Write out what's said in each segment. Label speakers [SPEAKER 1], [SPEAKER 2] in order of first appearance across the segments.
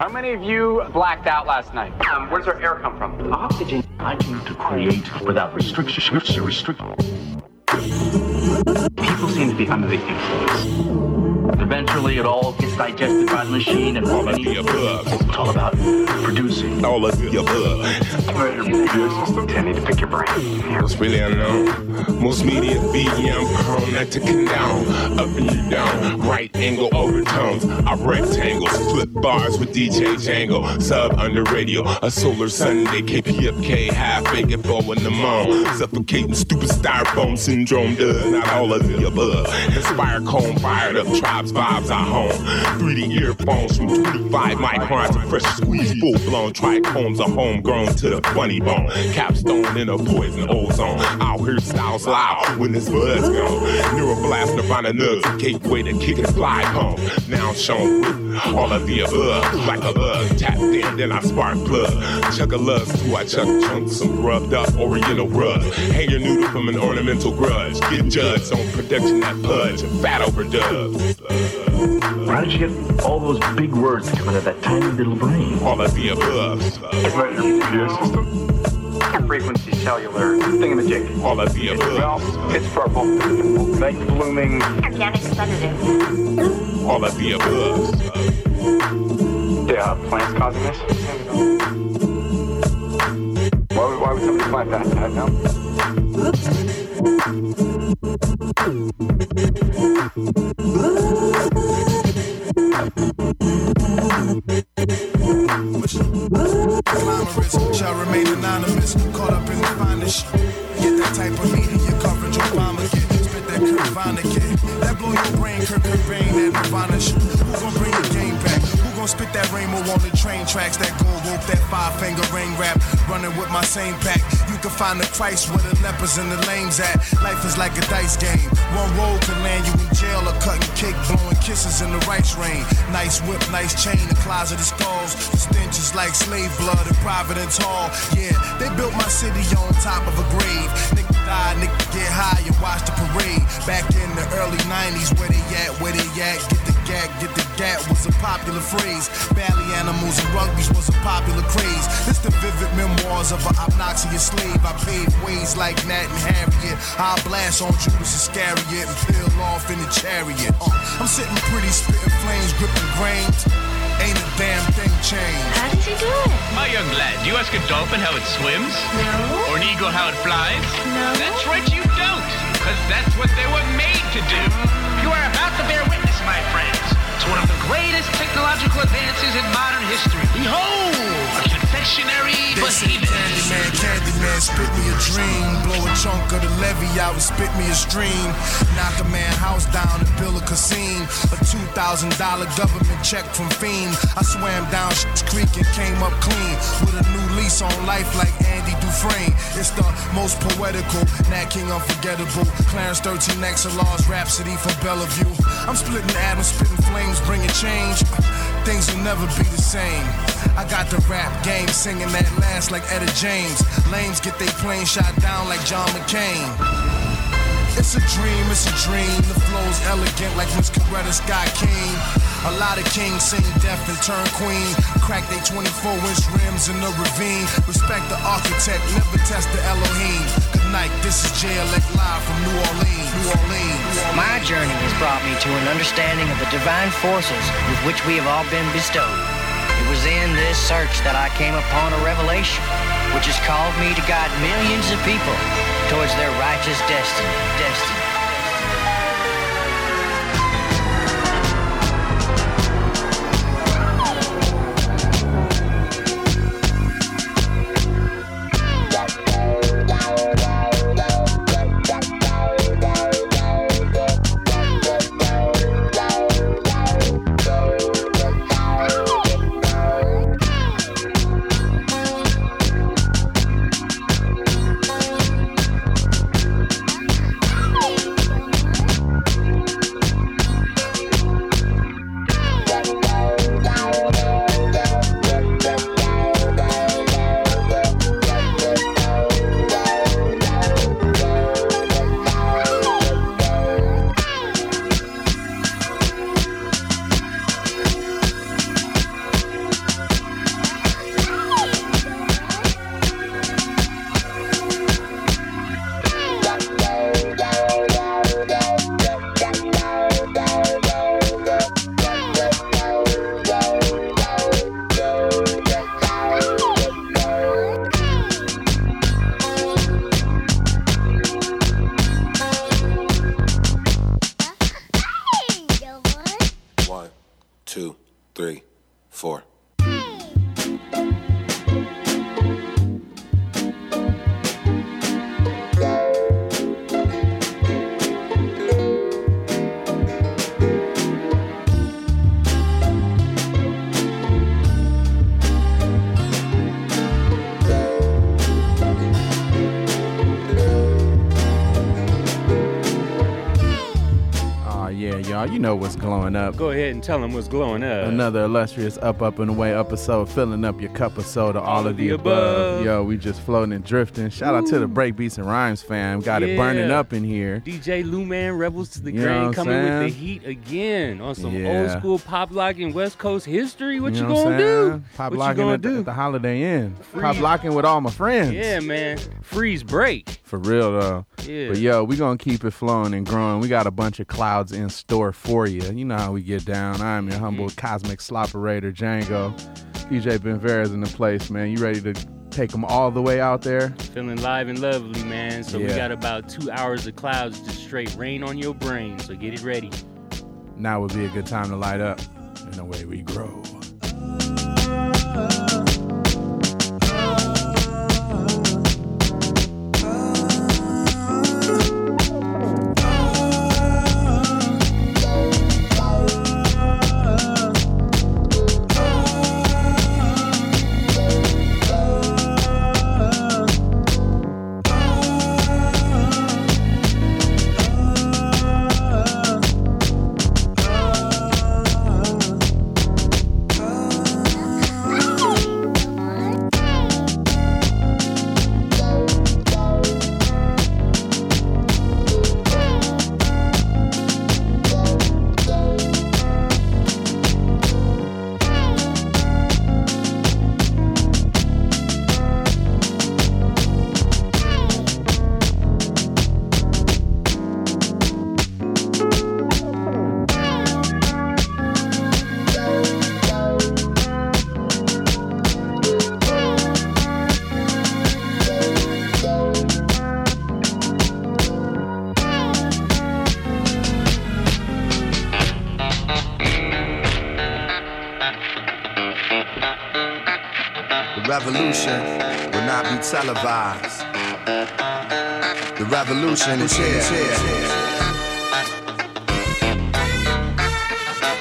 [SPEAKER 1] How many of you blacked out last night? Um, where's our air come from?
[SPEAKER 2] Oxygen. I came to create without restriction. Restrict.
[SPEAKER 1] People seem to be under the influence.
[SPEAKER 2] Eventually, it all gets digested by the machine and
[SPEAKER 3] all of the above.
[SPEAKER 2] It's all about producing.
[SPEAKER 3] All of the above.
[SPEAKER 1] I need to pick your brain.
[SPEAKER 3] It's really unknown. Most media BM prone not to condone. Up and down, right angle overtones. I rectangles, flip bars with DJ Django. Sub under radio, a solar Sunday. KPFK, half baked bow in the moan. Suffocating stupid styrofoam syndrome does not all of the above. Inspire cone fired up tribes vibes are home. 3D earphones from 25 microns of fresh squeeze, full blown trichomes are homegrown to the funny bone. Capstone in a poison ozone. I'll hear styles loud when this buzz gone. Neuroblast, Nirvana nugs, gateway to kick and fly home. Now shown all of the above. Like a bug. tapped in, then I spark plug. Chuck a lug, so I chuck chunks, some grubbed up oriental rug. Hang your noodle from an ornamental grudge. Get judged on production that pudge, fat overdub.
[SPEAKER 2] How did you get all those big words to come out of that tiny little brain?
[SPEAKER 3] All of the above.
[SPEAKER 1] Frequency cellular thingamajig.
[SPEAKER 3] All of the above.
[SPEAKER 1] Well, it's purple. Night blooming.
[SPEAKER 4] Organic sedative.
[SPEAKER 3] All of the above.
[SPEAKER 1] Yeah, plants causing this? Why would, why would somebody plant that? I don't know.
[SPEAKER 5] Glamorous shall remain anonymous, caught up in the finest. Get that blow your brain, Cobain, that Nirvana shit. Bring the game gon' spit that rainbow on the train tracks? That gold rope, that five finger ring rap. Running with my same pack. You can find the Christ where the lepers and the lames at. Life is like a dice game. One roll can land you in jail or cutting cake, blowing kisses in the rice rain. Nice whip, nice chain, the closet of skulls. Stench is like slave blood in Providence Hall. Yeah, they built my city on top of a grave. Die, nigga get high and watch the parade. Back in the early 90s, where they at, where they at, get the gag, get the gat was a popular phrase. Bally animals and rugbies was a popular craze. This the vivid memoirs of an obnoxious slave. I paved ways like Nat and Harriet. I'll blast on Judas Iscariot and peel off in the chariot. Uh, I'm sitting pretty, spitting flames, gripping grains. Ain't a damn thing changed.
[SPEAKER 4] How does he do it?
[SPEAKER 6] My young lad, do you ask a dolphin how it swims?
[SPEAKER 4] No.
[SPEAKER 6] Or an eagle how it flies?
[SPEAKER 4] No.
[SPEAKER 6] That's right, you don't. Because that's what they were made to do. You are about to bear witness, my friends, to one of the greatest technological advances in modern history. Behold, confectionery
[SPEAKER 5] They
[SPEAKER 6] behemoth.
[SPEAKER 5] Candyman, Candyman, spit me a dream. Blow a chunk of the levy out and spit me a stream. Knock a man house down and build a casino. A two thousand dollar government check from FEMA. I swam down Shit's Creek and came up clean with a new lease on life like Andy Dufresne. It's the most poetical, Nat King unforgettable. Clarence 13 XLR's Rhapsody from Bellevue. I'm splitting atoms, spitting flames, bringing change. Things will never be the same. I got the rap game singing that last like Etta James. Lames get they plane shot down like John McCain. It's a dream, it's a dream. The flow's elegant like Miss Coretta Scott King. A lot of kings sing deaf and turn queen. Crack they 24 inch rims in the ravine. Respect the architect, never test the Elohim. Good night, this is JLX live from New Orleans. New Orleans.
[SPEAKER 7] My journey has brought me to an understanding of the divine forces with which we have all been bestowed. Was in this search that I came upon a revelation, which has called me to guide millions of people towards their righteous destiny. Destiny.
[SPEAKER 8] Know what's glowing up.
[SPEAKER 9] Go ahead and tell them what's glowing up.
[SPEAKER 8] Another illustrious up, up, and away episode, filling up your cup of soda, all,
[SPEAKER 9] All
[SPEAKER 8] of the above. Yo, we just floating and drifting. Shout out to the Break Beats and Rhymes fam. Got it burning up in here.
[SPEAKER 9] DJ Lou Man, Rebels to the
[SPEAKER 8] You
[SPEAKER 9] Grain, coming with the heat again on some
[SPEAKER 8] Yeah.
[SPEAKER 9] old school pop lock and West Coast history. What you,
[SPEAKER 8] know
[SPEAKER 9] gonna do?
[SPEAKER 8] Pop
[SPEAKER 9] what
[SPEAKER 8] locking
[SPEAKER 9] you
[SPEAKER 8] at, the,
[SPEAKER 9] do?
[SPEAKER 8] at the Holiday Inn. Pop
[SPEAKER 9] Freeze.
[SPEAKER 8] locking with all my friends.
[SPEAKER 9] yeah, man. Freeze break.
[SPEAKER 8] For real though.
[SPEAKER 9] Yeah.
[SPEAKER 8] But yo, we gonna keep it flowing and growing. We got a bunch of clouds in store for you. You know how we get down. I'm your humble
[SPEAKER 9] Mm-hmm.
[SPEAKER 8] cosmic slopperator, Django. DJ Benvera's in the place, man. You ready to take them all the way out there?
[SPEAKER 9] Feeling live and lovely, man. So we got about two hours of clouds to straight rain on your brain. So get it ready.
[SPEAKER 8] Now would be a good time to light up. In the way we grow.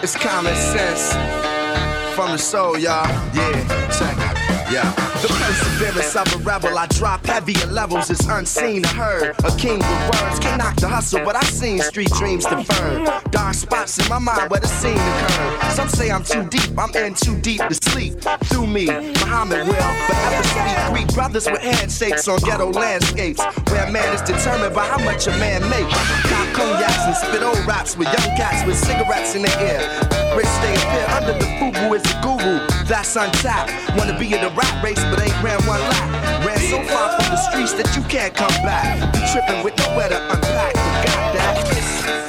[SPEAKER 10] It's common sense from the soul, y'all. Yeah, check it. Yeah. The perseverance of a rebel, I drop heavier levels, it's unseen or heard. A king with words, can't knock the hustle, but I've seen street dreams deferred. Dark spots in my mind where the scene occurred. Some say I'm too deep, I'm in too deep to sleep. Through me, Muhammad will forever speak. Three brothers with handshakes on ghetto landscapes, where man is determined by how much a man makes. Cop cognacs and spit old raps with young cats with cigarettes in their ear. Rich stay appear under the fubu is a guru. That's untapped. Wanna be in the rap race, but ain't ran one lap. Ran so far from the streets that you can't come back. You tripping with nowhere to unpack. You got that?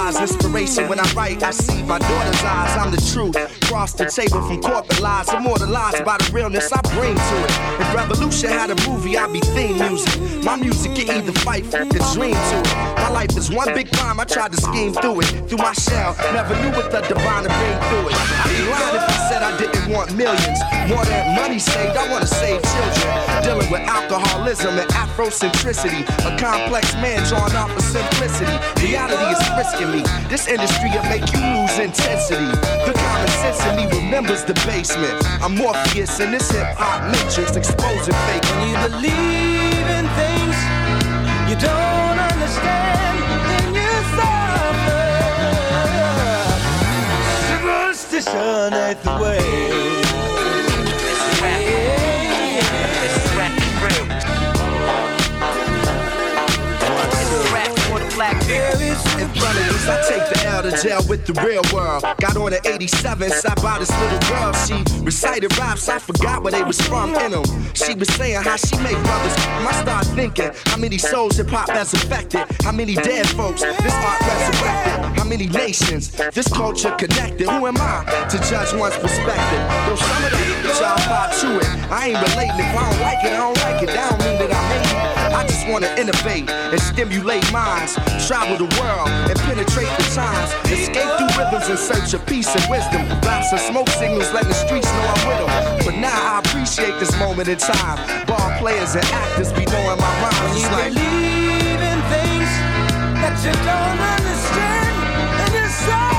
[SPEAKER 10] Inspiration when I write, I see my daughter's eyes. I'm the truth. Cross the table from corporate lies, immortalized by the realness I bring to it. If Revolution had a movie, I'd be theme music. My music can either fight for the dream to it. My life is one big crime, I tried to scheme through it. Through my shell, never knew what the divine to bring through it. I'd be lying if I said I didn't want millions. More than money saved, I wanna save children. Dealing with alcoholism and Afrocentricity. A complex man drawn off of simplicity. Reality is frisking me. This industry will make you lose intensity. The common sense in me remembers the basement. I'm Morpheus in this hip hop matrix, exposing fake.
[SPEAKER 11] You believe in things you don't understand, then you suffer. Superstition ain't the way.
[SPEAKER 10] I take the L to jail with the real world. Got on an 87, sat by this little girl. She recited raps, I forgot where they was from in them. She was saying how she make brothers. I start thinking, how many souls hip hop has affected? How many dead folks this art resurrected? How many nations this culture connected? Who am I to judge one's perspective? Though some of that y'all pop to it. I ain't relating. If I don't like it, I don't like it. That don't mean that I hate it. I just wanna innovate and stimulate minds. Travel the world and penetrate the times. Escape through rhythms in search of peace and wisdom. Lots of smoke signals letting the streets know I'm with them. But now I appreciate this moment in time. Ball players and actors be knowing my rhymes.
[SPEAKER 11] You
[SPEAKER 10] It's like,
[SPEAKER 11] believe in things that you don't understand, and you suffer.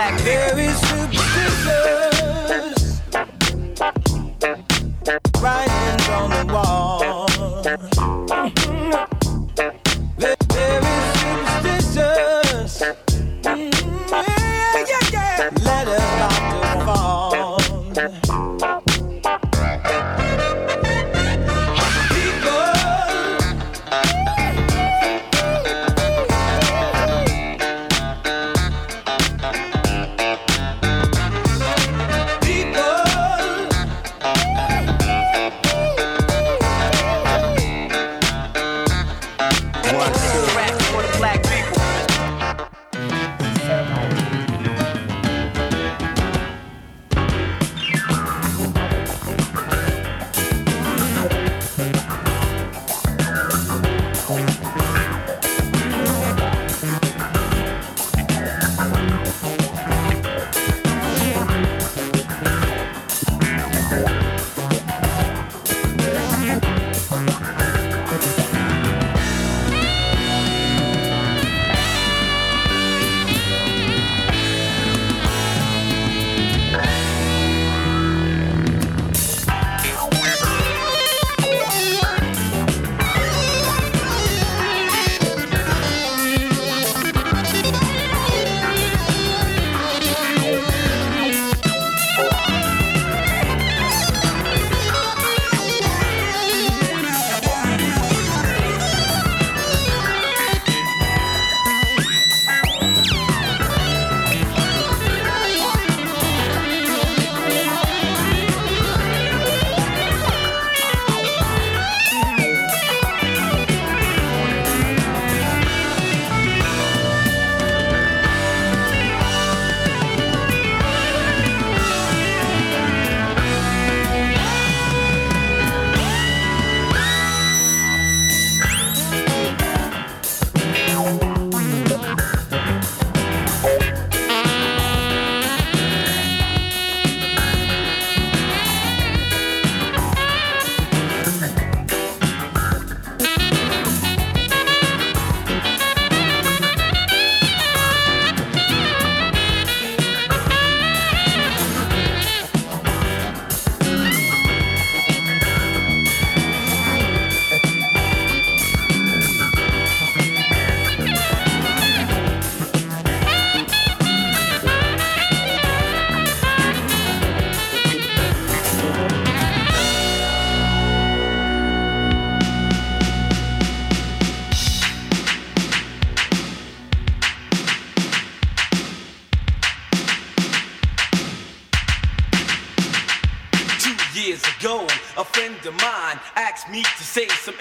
[SPEAKER 11] Very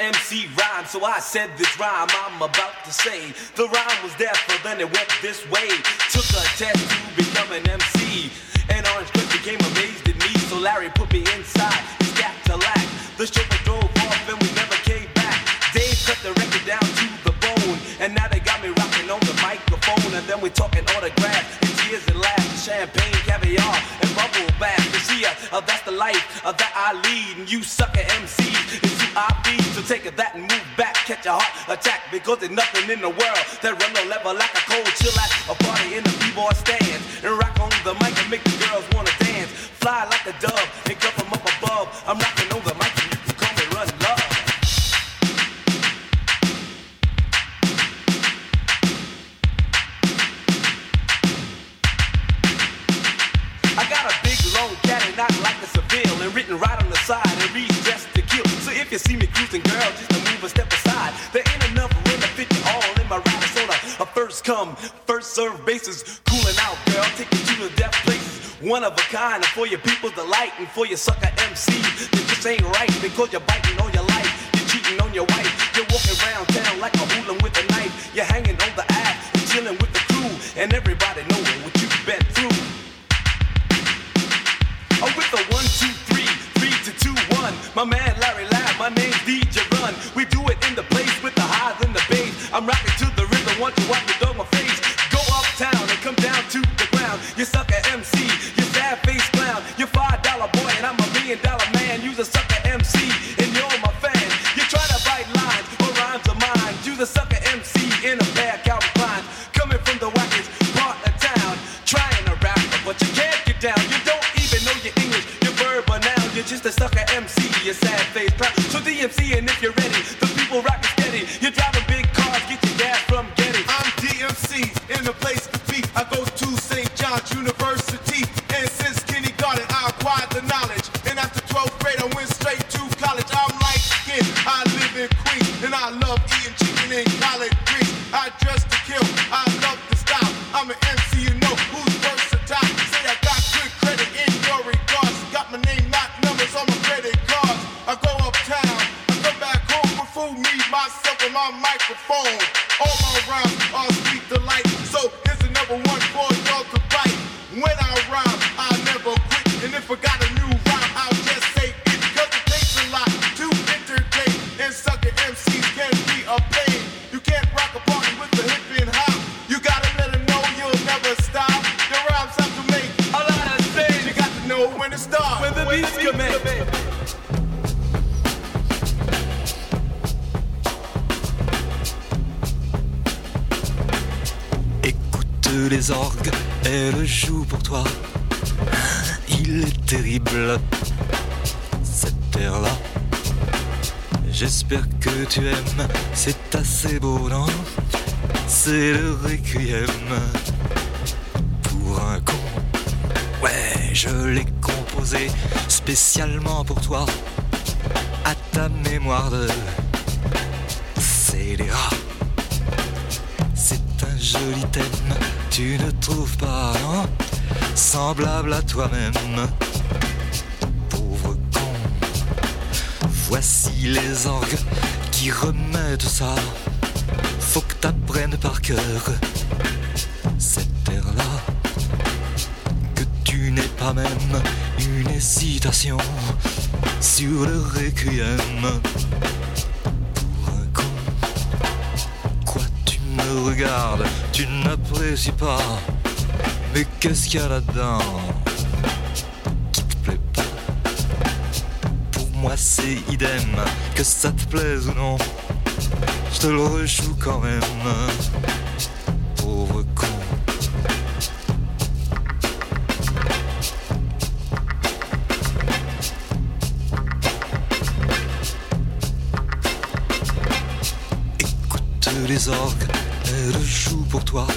[SPEAKER 12] MC rhyme. So I said this rhyme I'm about to say. The rhyme was there, but then it went this way. Took a test to become an MC. And Orange Krush became amazed at me. So Larry put me inside his Cadillac. The chauffeur drove off and we never came back. Dave cut the record down to the bone. And now they got me rocking on the microphone. And then we talking autographs tears and laughs. Champagne, caviar, and bubble bath. You see, uh, that's the life uh, that I lead. And you sucker MCs is who I feed. So take that and move back. Catch a heart attack. Because there's nothing in the world that run no level like a cold chill at a party in the b-boy stand. And rock on the mic and make the girls wanna dance. Fly like a dove and come from up above. I'm rocking come. First serve bases, cooling out, girl, taking you to death places. One of a kind, and for your people's delight, and for your sucker MC. that just ain't right because you're biting on your life, you're cheating on your wife, you're walking around town like a hooligan with a knife,
[SPEAKER 13] you're hanging on the ass, you're
[SPEAKER 5] chilling with the crew, and everybody knowing what you've been through. I'm with the one, two, three, three to two, one. My man Larry Lab, my name's DJ Run. We do it in the place with the highs and
[SPEAKER 13] the bass. I'm rocking.
[SPEAKER 14] c'est les rats. C'est un joli thème, tu ne trouves pas, non Semblable à toi-même, pauvre con. Voici les orgues qui remettent ça. Faut que t'apprennes par cœur cette terre-là. Que tu n'es pas même une hésitation sur le requiem. Quoi, tu me regardes, tu n'apprécies pas. Mais qu'est-ce qu'il y a là-dedans qui te plaît pas? Pour moi, c'est idem, que ça te plaise ou non. Je te le rejoue quand même. Pauvre aux orgues, elle joue pour toi.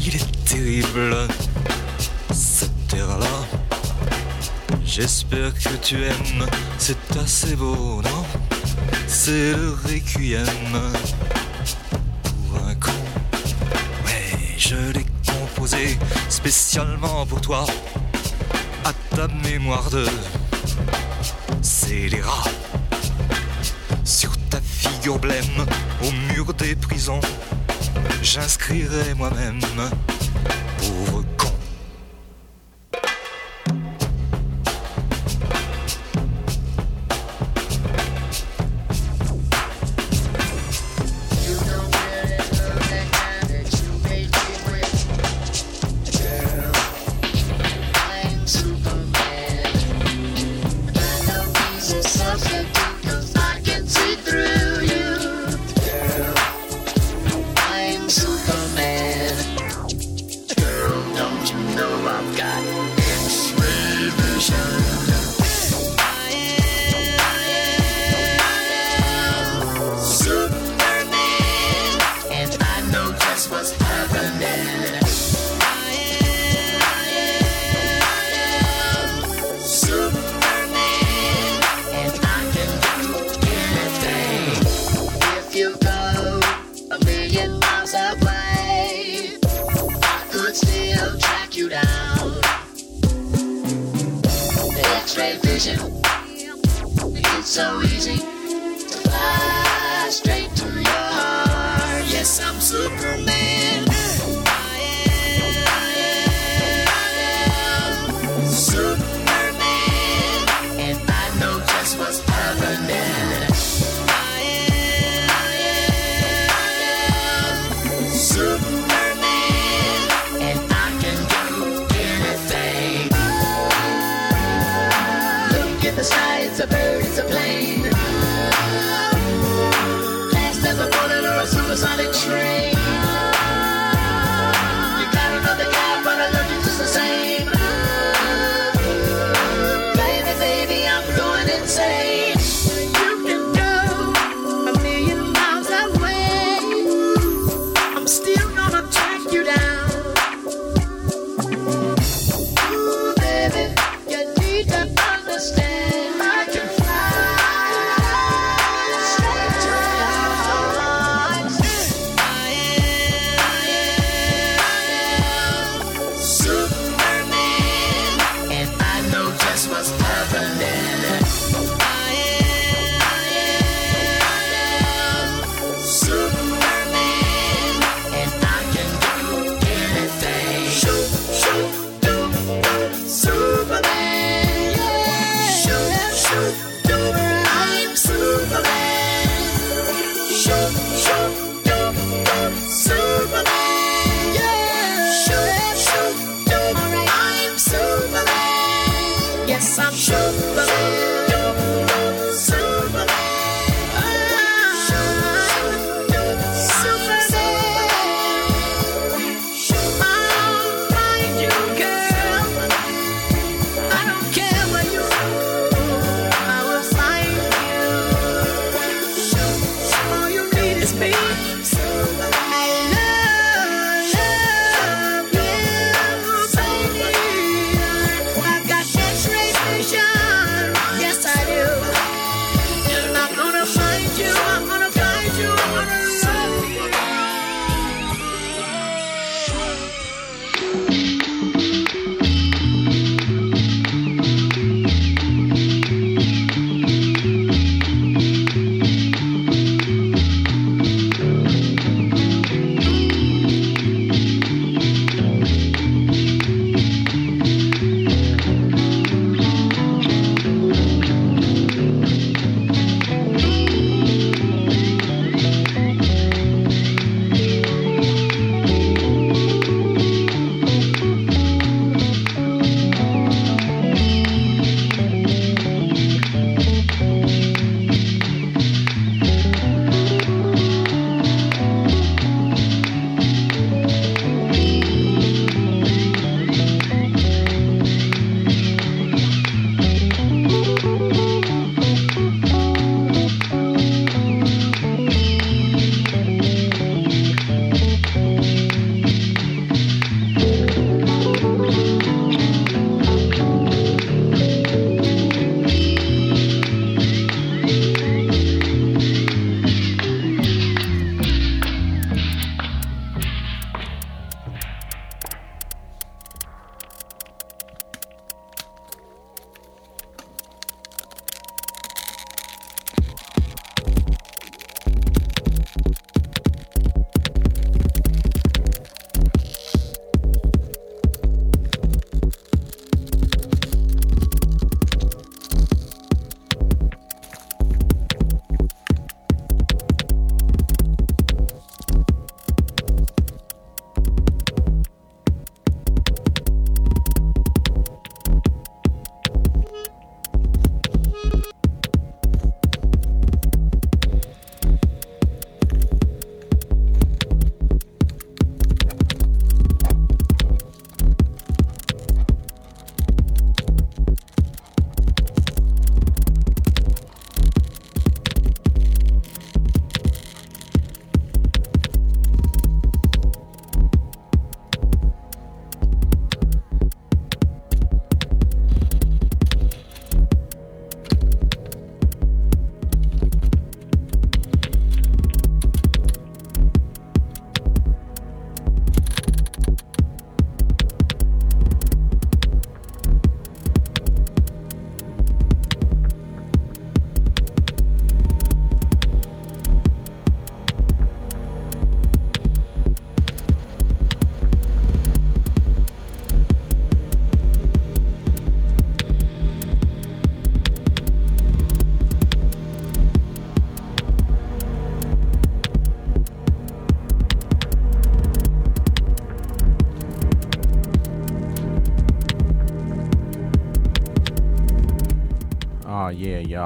[SPEAKER 14] Il est terrible, cette terre-là. J'espère que tu aimes, c'est assez beau, non? C'est le requiem pour un con. Ouais, je l'ai composé spécialement pour toi, à ta mémoire de scélérat. Sur ta figure blême, des prisons, j'inscrirai moi-même.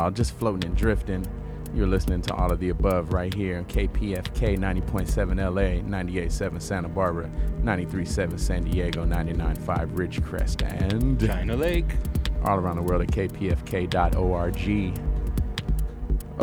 [SPEAKER 8] Y'all, just floating and drifting. You're listening to all of the above right here on KPFK 90.7 LA, 98.7 Santa Barbara, 93.7 San Diego, 99.5 Ridgecrest, and
[SPEAKER 9] China Lake.
[SPEAKER 8] All around the world at kpfk.org.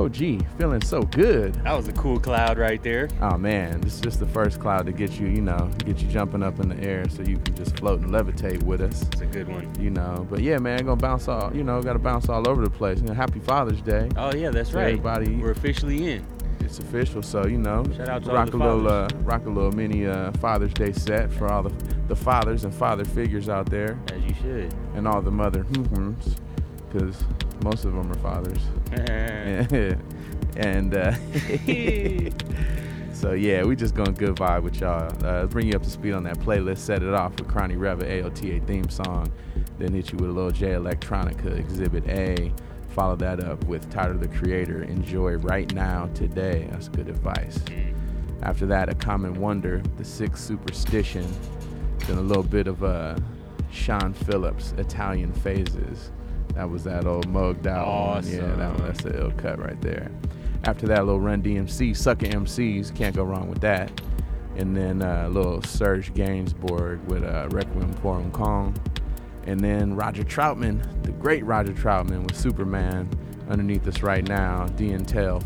[SPEAKER 8] Oh gee, feeling so good.
[SPEAKER 9] That was a cool cloud right there.
[SPEAKER 8] Oh man, this is just the first cloud to get you, you know, get you jumping up in the air so you can just float and levitate with us.
[SPEAKER 9] It's a good one.
[SPEAKER 8] You know, but yeah, man, gonna bounce all, you know, gotta bounce all over the place. You know, happy Father's Day.
[SPEAKER 9] Oh yeah, that's right.
[SPEAKER 8] Everybody,
[SPEAKER 9] We're officially in.
[SPEAKER 8] it's official, so you know,
[SPEAKER 9] Shout out to
[SPEAKER 8] rock
[SPEAKER 9] the
[SPEAKER 8] a little, uh, rock a little mini uh, Father's Day set for all the the fathers and father figures out there,
[SPEAKER 9] As you should.
[SPEAKER 8] and all the mother because most of them are fathers. and uh, so yeah, we just going good vibe with y'all. Uh, bring you up to speed on that playlist. Set it off with Cronny Reva AOTA theme song. Then hit you with a little Jay Electronica Exhibit A. Follow that up with Tyler the Creator. Enjoy right now today. That's good advice. After that, a common wonder, the sixth superstition. Then a little bit of uh, Sean Phillips, Italian phases. That was that old mugged out one. Yeah, that one, that's the ill cut right there. After that, a little Run DMC, Sucker MCs, can't go wrong with that. And then uh, a little Serge Gainsbourg with uh, Requiem for un con. And then Roger Troutman, the great Roger Troutman with Superman underneath us right now. D and of,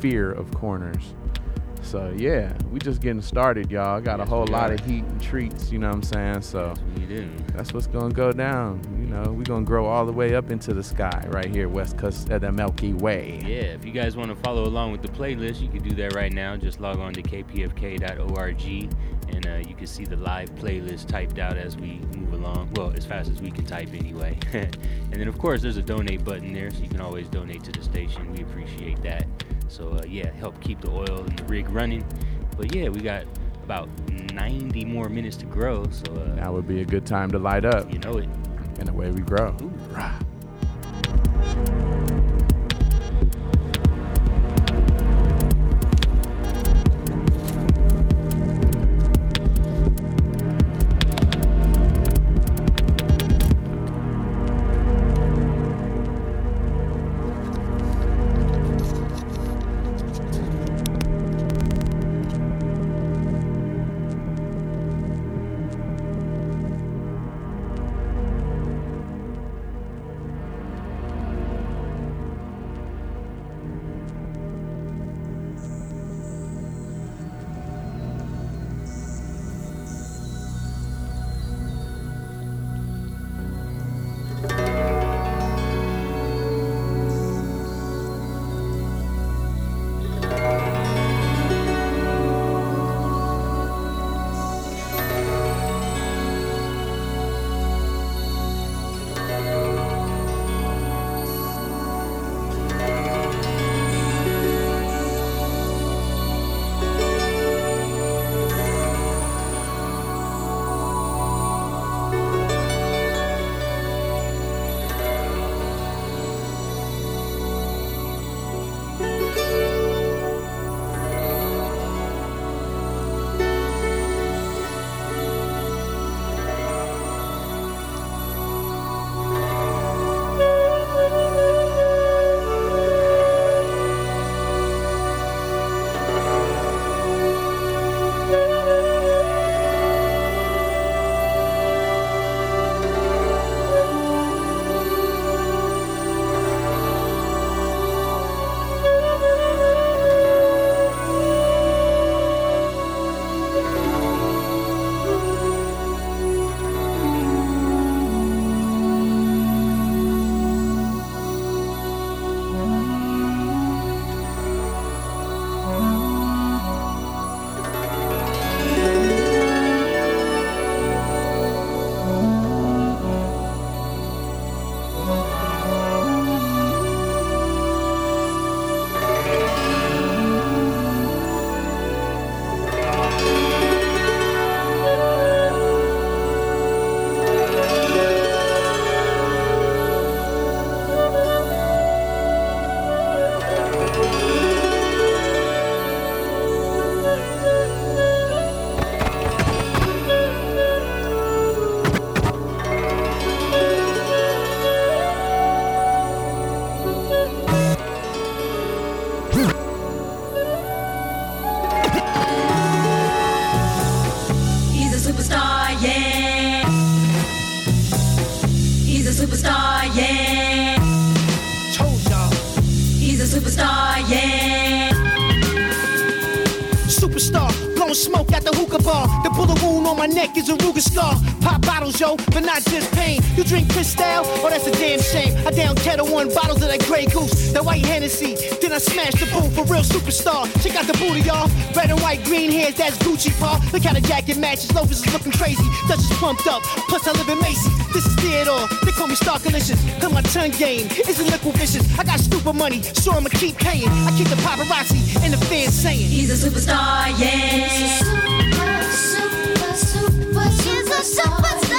[SPEAKER 8] Fear of Corners. So yeah, we just getting started, y'all. Got a whole lot
[SPEAKER 9] are.
[SPEAKER 8] of heat and treats, you know what I'm saying? So
[SPEAKER 9] We do.
[SPEAKER 8] that's what's gonna go down. You know, we gonna grow all the way up into the sky right here, West Coast of the Milky Way.
[SPEAKER 9] Yeah, if you guys want to follow along with the playlist, you can do that right now. Just log on to kpfk.org and uh, you can see the live playlist typed out as we move along. Well, as fast as we can type anyway. and then, of course, there's a donate button there, so you can always donate to the station. We appreciate that. So, uh, yeah, help keep the oil and the rig running. But yeah, we got about 90 more minutes to grow. So, uh,
[SPEAKER 8] Now would be a good time to light up.
[SPEAKER 9] you know it.
[SPEAKER 8] And away we grow. Rah.
[SPEAKER 15] Not just pain. You drink Cristal? Oh, that's a damn shame. I down Ketel One bottles of that Grey Goose, that white Hennessy. Then I smash the booth for real superstar. Check out the booty, y'all. Red and white, green hairs, that's Gucci, pa. Look how the jacket matches. Loafers is looking crazy. Dutch is pumped up. Plus I live in Macy. This is theater. They call me Star Collisions. Cause my tongue game isn't liquid vicious. I got stupid money, so I'ma keep paying. I keep the paparazzi and the fans saying.
[SPEAKER 16] He's a superstar, yeah.
[SPEAKER 15] Mean coats, rock diamond wristlets, bankroll so thick, got don't need a wish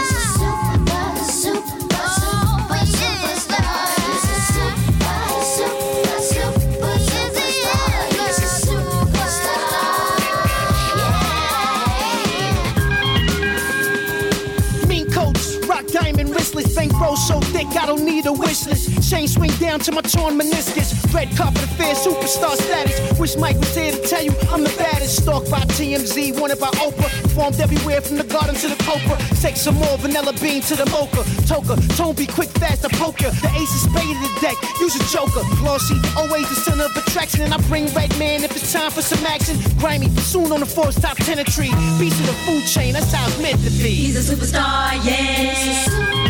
[SPEAKER 15] to my torn meniscus. Red carpet affair, superstar status. Wish Mike was here to tell you I'm the baddest. Stalked by TMZ, wanted by Oprah. Formed everywhere from the garden to the copra. Take some more vanilla bean to the mocha. Toka, tone be quick, fast, to poker. The ace is spade of the deck. Use a joker. Glossy, always the center of attraction. And I bring red man if it's time for some action. Grimy, soon on the force, top 10 a tree. Beast of the food chain, that's how it's meant to be.
[SPEAKER 17] He's a superstar, yeah.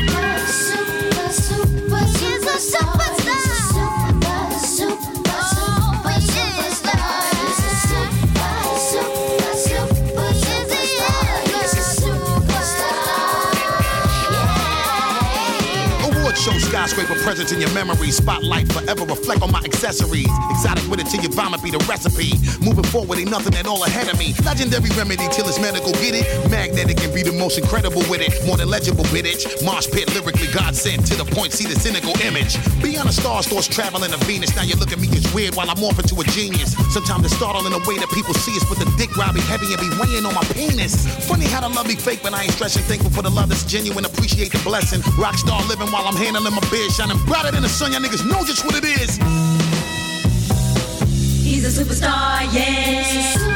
[SPEAKER 18] Award show skyscraper presence in your memory. Spotlight forever reflect on my accessories. Exotic with it till your vomit be the recipe. Moving forward ain't nothing at all ahead of me. Legendary remedy till it's medical. Get it? Magnetic can be the most incredible with it. More than legible bit it. Mosh pit lyrically God sent to the point. See the cynical image. Beyond the stars, thoughts traveling to Venus. Now you look at me as weird while I'm morphing to a genius. Sometimes it's startle in a way that people see us, but the dick be heavy and be weighing on my penis. Funny how the love be fake, but I ain't stressing. Thankful for the love that's genuine. Appreciate the blessing. Rockstar living while I'm handling my biz, shining brighter than the sun. Y'all niggas know just what it is.
[SPEAKER 17] He's a superstar,
[SPEAKER 16] yeah.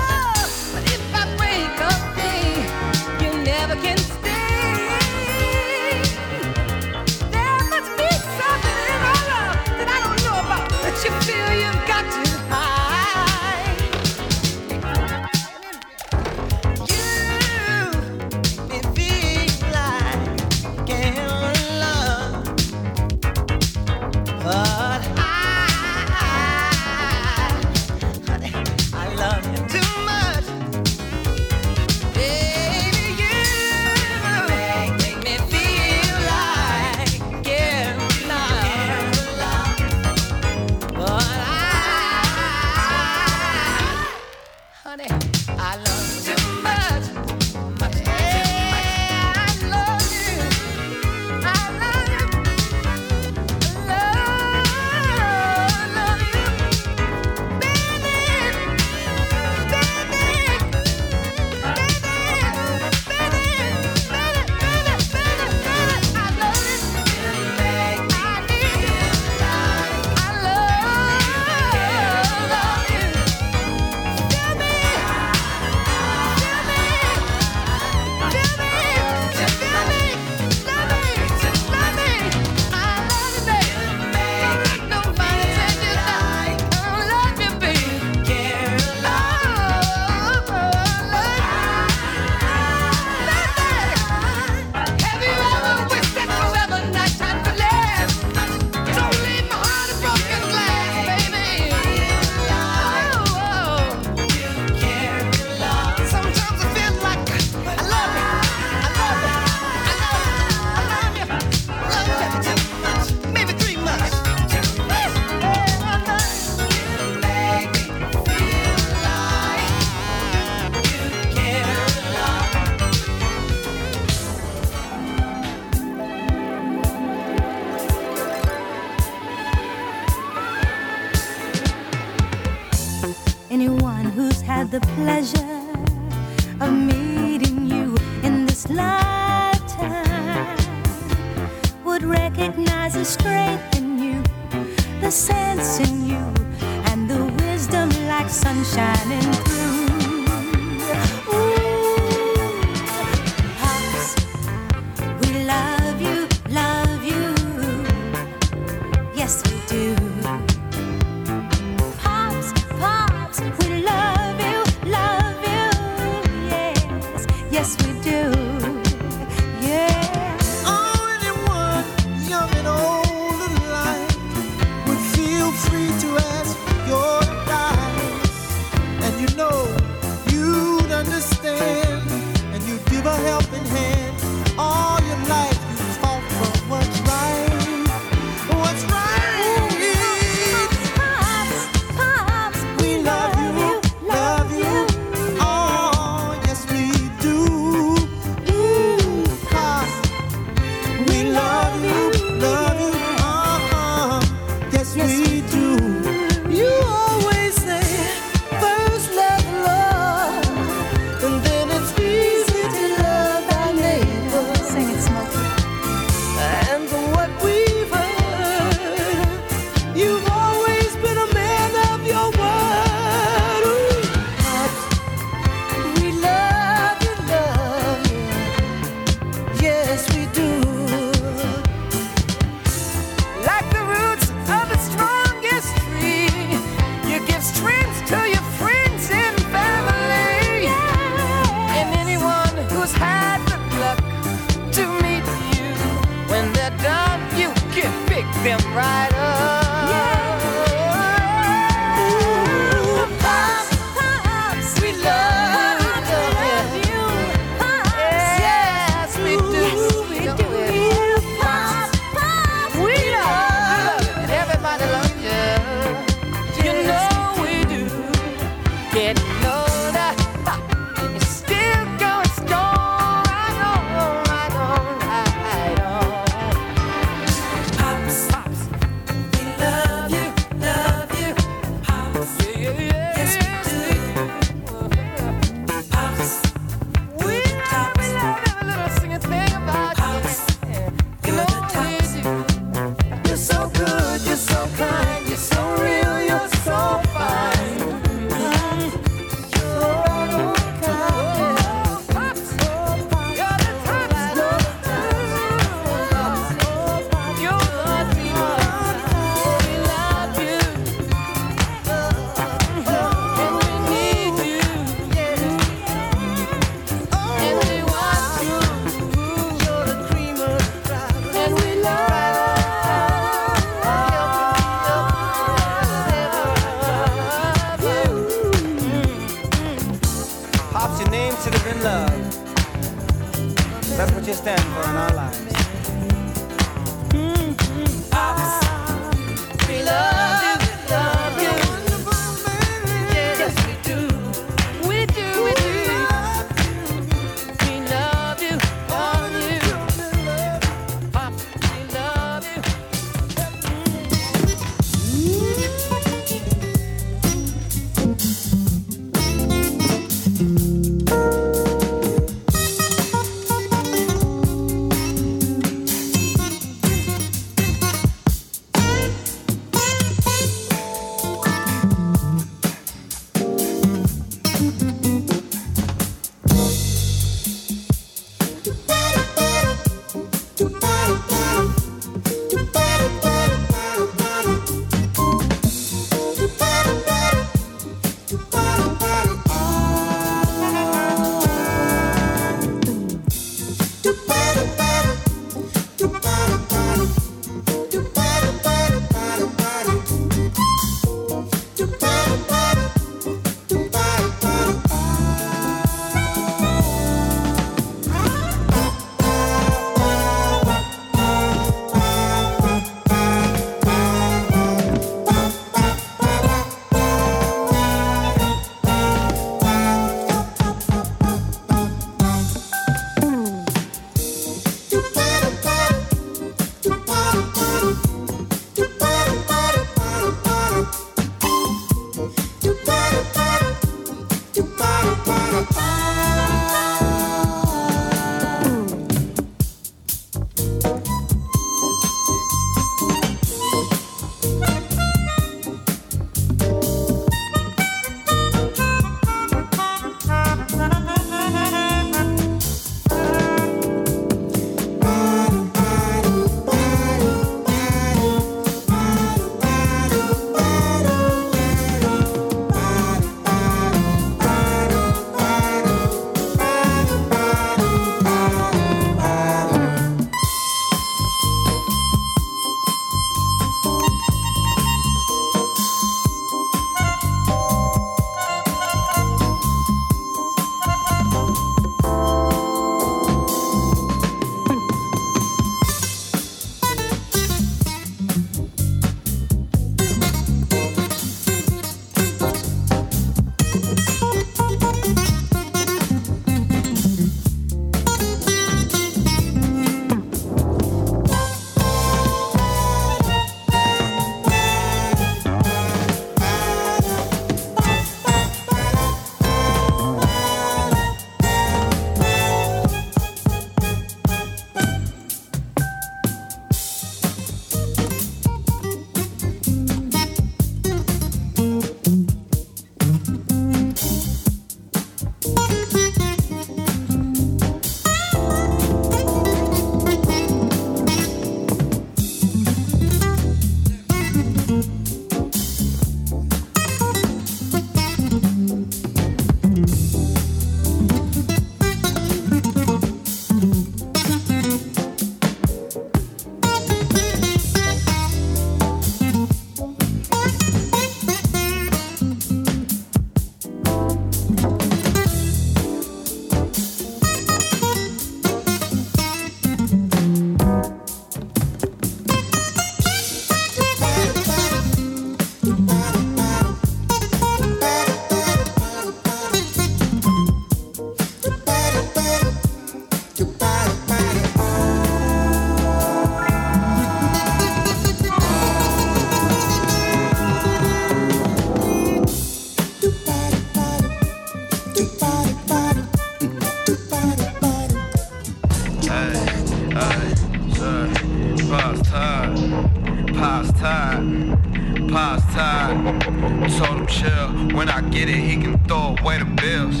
[SPEAKER 19] Get it, he can throw away the bills.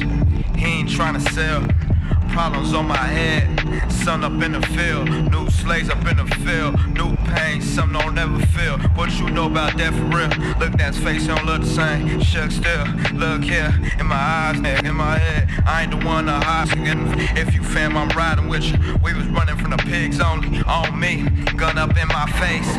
[SPEAKER 19] He ain't tryna sell. Problems on my head, sun up in the field, new slaves up in the field, new pain, something I'll never feel. What you know about that for real? Look, that face don't look the same. Shook still, look here, in my eyes, nigga, in my head. I ain't the one to hide. If you fam, I'm riding with you. We was running from the pigs only, on me, gun up in my face.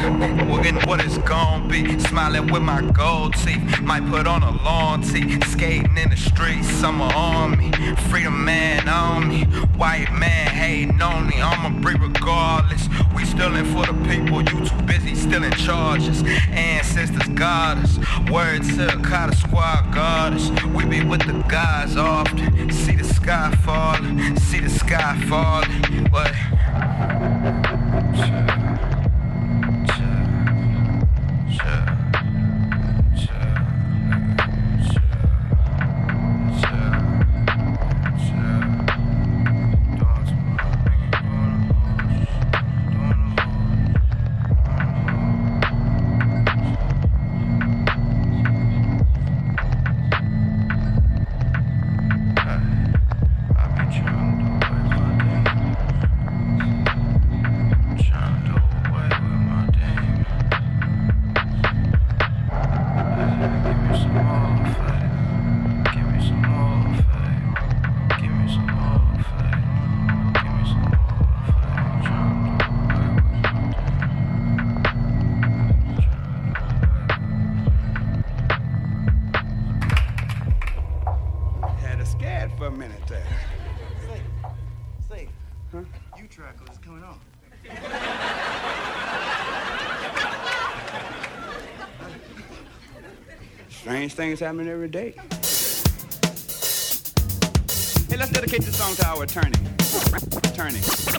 [SPEAKER 19] Looking what it's gon' be, smiling with my gold teeth. Might put on a long tee, skating in the streets, summer on me, freedom man on me. White man hating on me, I'ma breathe regardless. We still in for the people, you too busy still in charges. Ancestors got us, word to Carter squad us. We be with the guys often, see the sky falling, see the sky falling. But
[SPEAKER 20] Had things happen every day. Hey, let's dedicate this song to our attorney. Attorney. Attorney.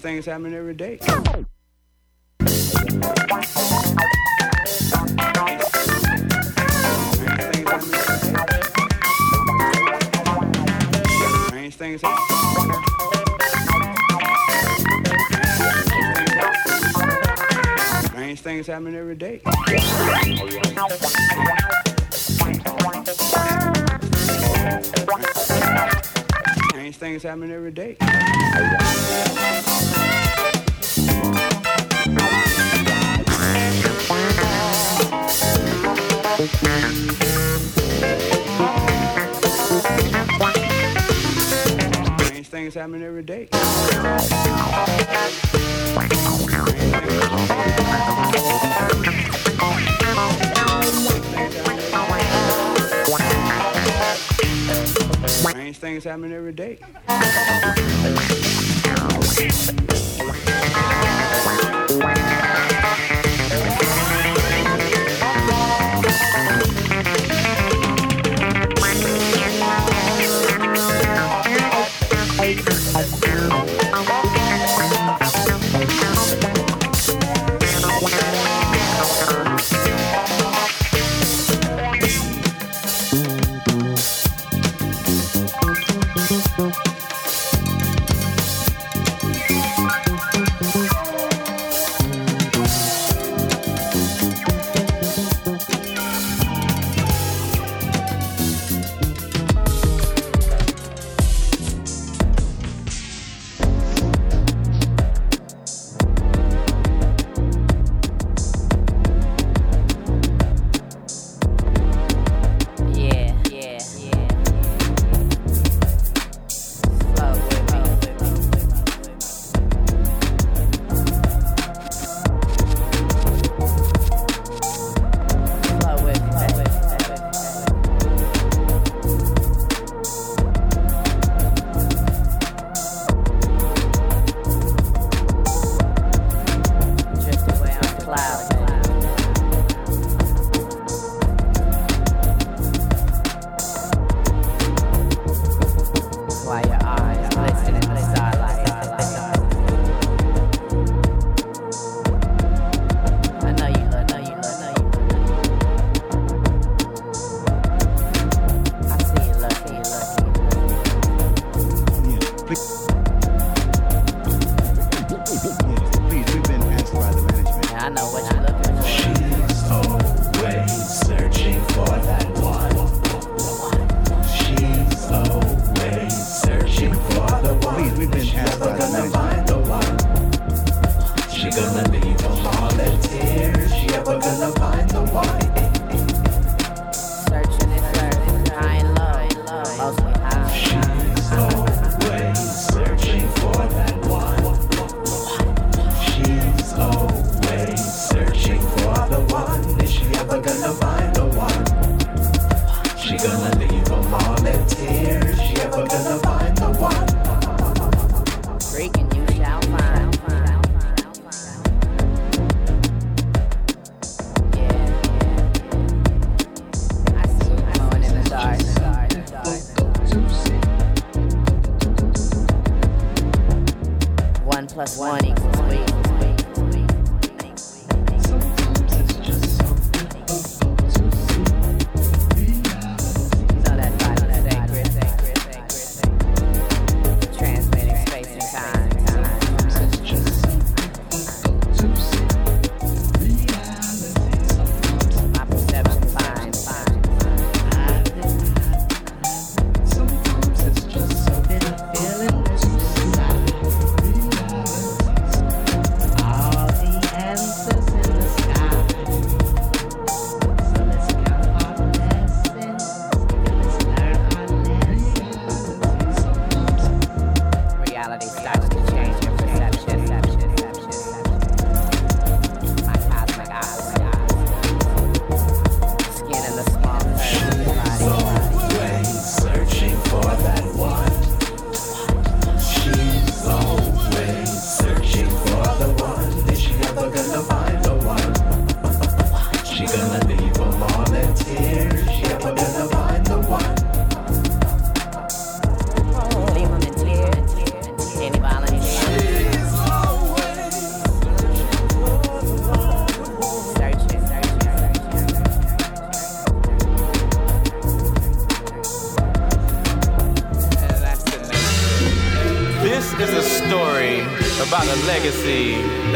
[SPEAKER 20] Strange things happen every day. Strange things Strange things happen every day. Strange things happen every day. Strange things happen every day. Strange things happening every day.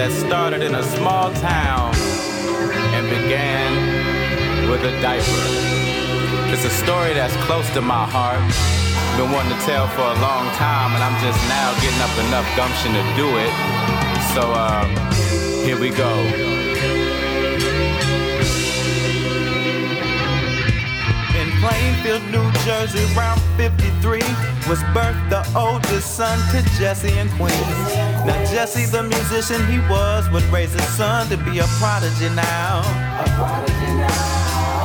[SPEAKER 21] Legacy that musician he was, would raise his son to be a prodigy now.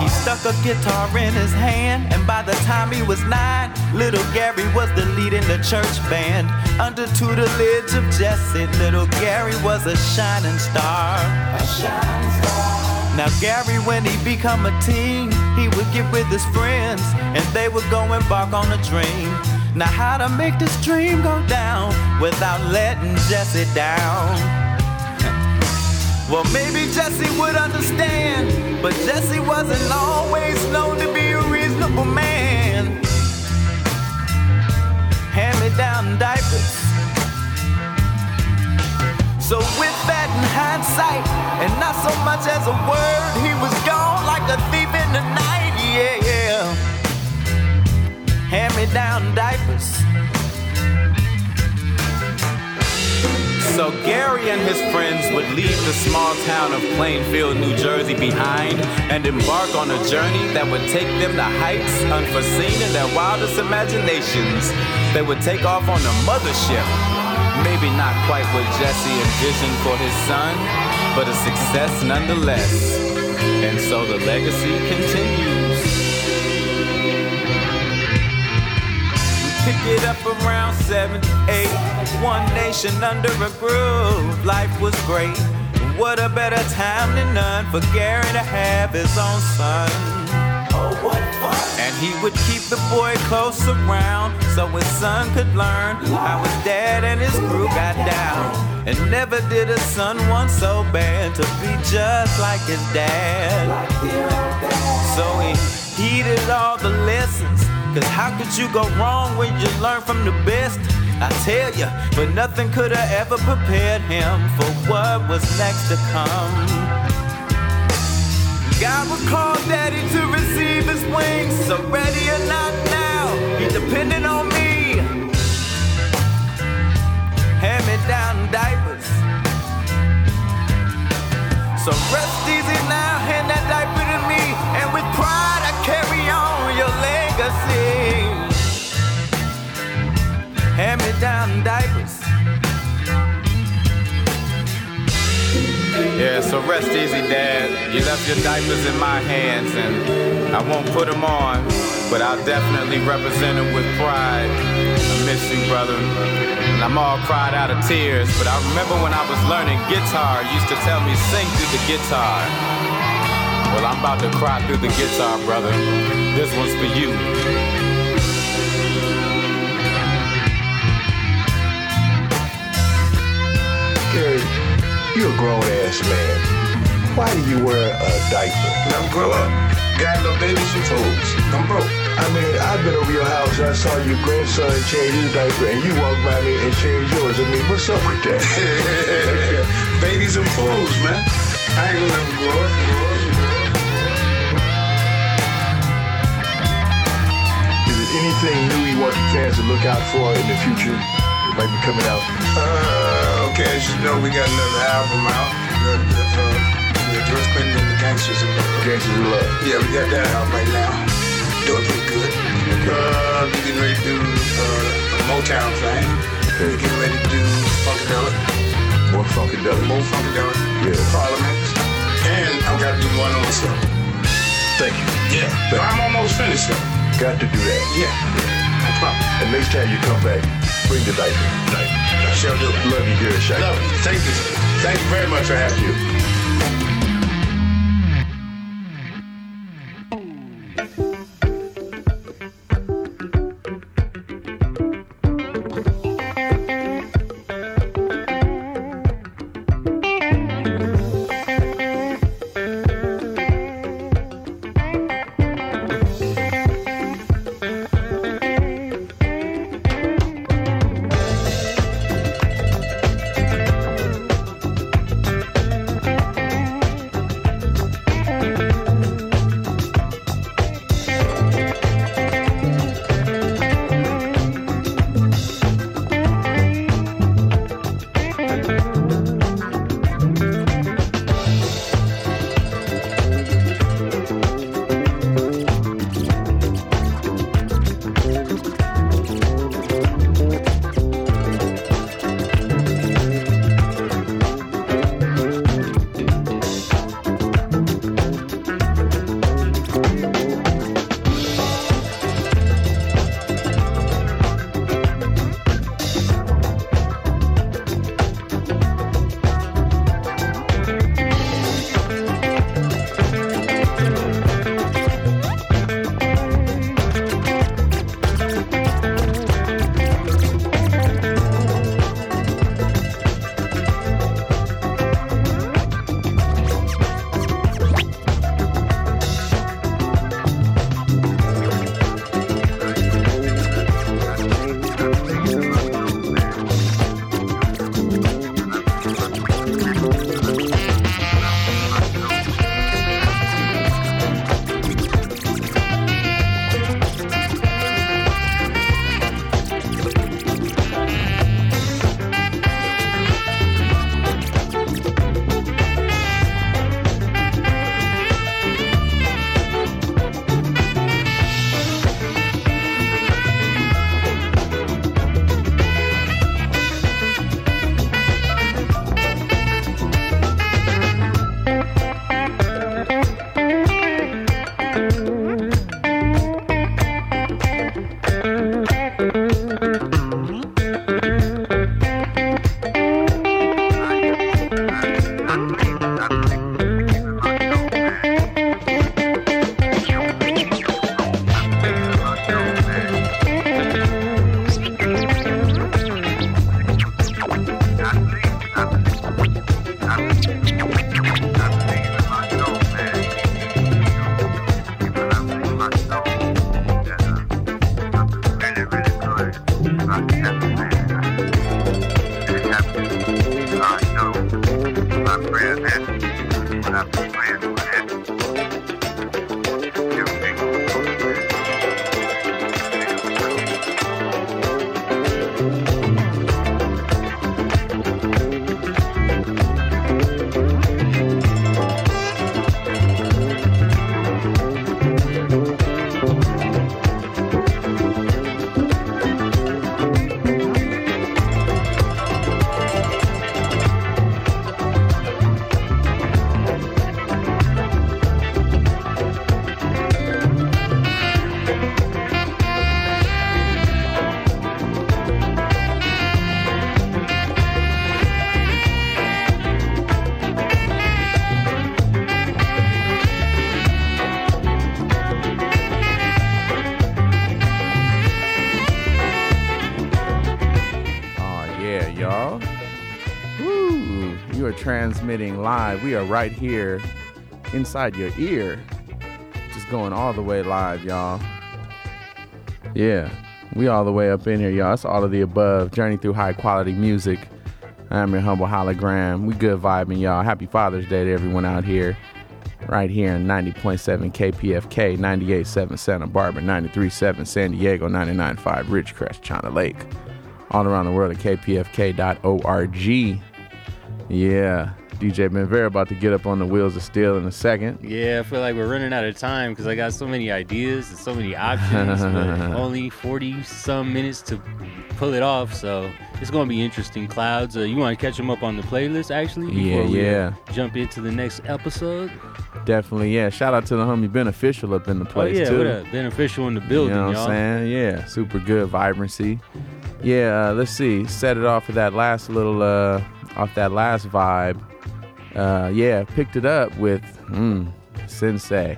[SPEAKER 21] He
[SPEAKER 22] stuck a guitar in his hand, and by the time he was nine, little Gary was the lead in the church band. Under tutelage of Jesse, little Gary was a shining star. A shining star. Now Gary, when he become a teen, he would get with his friends, and they would go embark on a dream. Now how to make this dream go down without letting Jesse down? Well, maybe Jesse would understand, but Jesse wasn't always known to be a reasonable man. Hand me down diapers. So, with that in hindsight, and not so much as a word, he was gone like a thief in the night, yeah, yeah. Hand me down diapers.
[SPEAKER 21] So Gary and his friends would leave the small town of Plainfield, New Jersey behind and embark on a journey that would take them to heights unforeseen in their wildest imaginations. They would take off on a mothership. Maybe not quite what Jesse envisioned for his son, but a success nonetheless. And so the legacy continues.
[SPEAKER 22] It up around seven, eight. One nation under a groove. Life was great. What a better time than none for Gary to have his own son. Oh, what fun! And he would keep the boy close around so his son could learn how his dad and his crew got down. And never did a son want so bad to be just like his dad. So he heeded all the lessons. Cause how could you go wrong when you learn from the best? I tell ya, but nothing could have ever prepared him for what was next to come. God would call daddy to receive his wings. So ready or not now, he depended on me. Hand me down diapers. So rest easy now, hand that diaper Hand me down diapers.
[SPEAKER 21] Yeah, so rest easy, Dad. You left your diapers in my hands, and I won't put them on, but I'll definitely represent them with pride. I miss you, brother. And I'm all cried out of tears, but I remember when I was learning guitar, you used to tell me sing through the guitar. Well, I'm about to cry through the guitar, brother. This one's for you.
[SPEAKER 23] Gary, you a grown ass man. Why do you wear a diaper?
[SPEAKER 24] Let him grow up. Got no babies and fools. I'm broke.
[SPEAKER 23] I mean, I've been over your house and I saw your grandson change his diaper and you walked by me and changed yours. I mean, what's up with that?
[SPEAKER 24] babies and fools, man. I ain't gonna let grow up.
[SPEAKER 23] Is there anything new you want the fans to look out for in the future that might be coming out?
[SPEAKER 24] Uh, as you know, we got another album out. The, uh, the George Clinton and the Gangsters of Love.
[SPEAKER 23] Gangsters of Love.
[SPEAKER 24] Yeah, we got that out right now. Doing pretty good. Uh, we getting ready to do uh, a Motown thing. We getting ready to do Funkadelic.
[SPEAKER 23] More Funkadelic.
[SPEAKER 24] More Funkadelic.
[SPEAKER 23] Yeah.
[SPEAKER 24] Parliament. And I got to do one on myself.
[SPEAKER 23] Thank you.
[SPEAKER 24] Yeah. But I'm almost finished though.
[SPEAKER 23] Got to do that.
[SPEAKER 24] Yeah. No problem.
[SPEAKER 23] And next time you come back, bring the. Love you, Shack.
[SPEAKER 24] Love you. Thank you. Thank you very much for having you.
[SPEAKER 8] Transmitting live. We are right here inside your ear. Just going all the way live, y'all. Yeah. We all the way up in here, y'all. It's all of the above. Journey through high quality music. I'm your humble hologram. We good vibing, y'all. Happy Father's Day to everyone out here. Right here in 90.7 KPFK, 98.7 Santa Barbara, 93.7 San Diego, 99.5 Ridgecrest, China Lake. All around the world at kpfk.org. Yeah. DJ Benvera about to get up on the wheels of steel in a second.
[SPEAKER 9] Yeah, I feel like we're running out of time because I got so many ideas and so many options, but only 40 some minutes to pull it off. So it's going to be interesting. Clouds, uh, you want to catch them up on the playlist actually?
[SPEAKER 8] Yeah,
[SPEAKER 9] we, uh,
[SPEAKER 8] yeah.
[SPEAKER 9] jump into the next episode.
[SPEAKER 8] Definitely, yeah. Shout out to the homie Beneficial up in the place
[SPEAKER 9] oh, yeah,
[SPEAKER 8] too.
[SPEAKER 9] what up? Beneficial in the building,
[SPEAKER 8] you know what
[SPEAKER 9] y'all.
[SPEAKER 8] I'm saying? Yeah, super good vibrancy. Yeah, uh, let's see. Set it off of that last little, uh, off that last vibe. Uh, yeah, picked it up with mm, Sensei,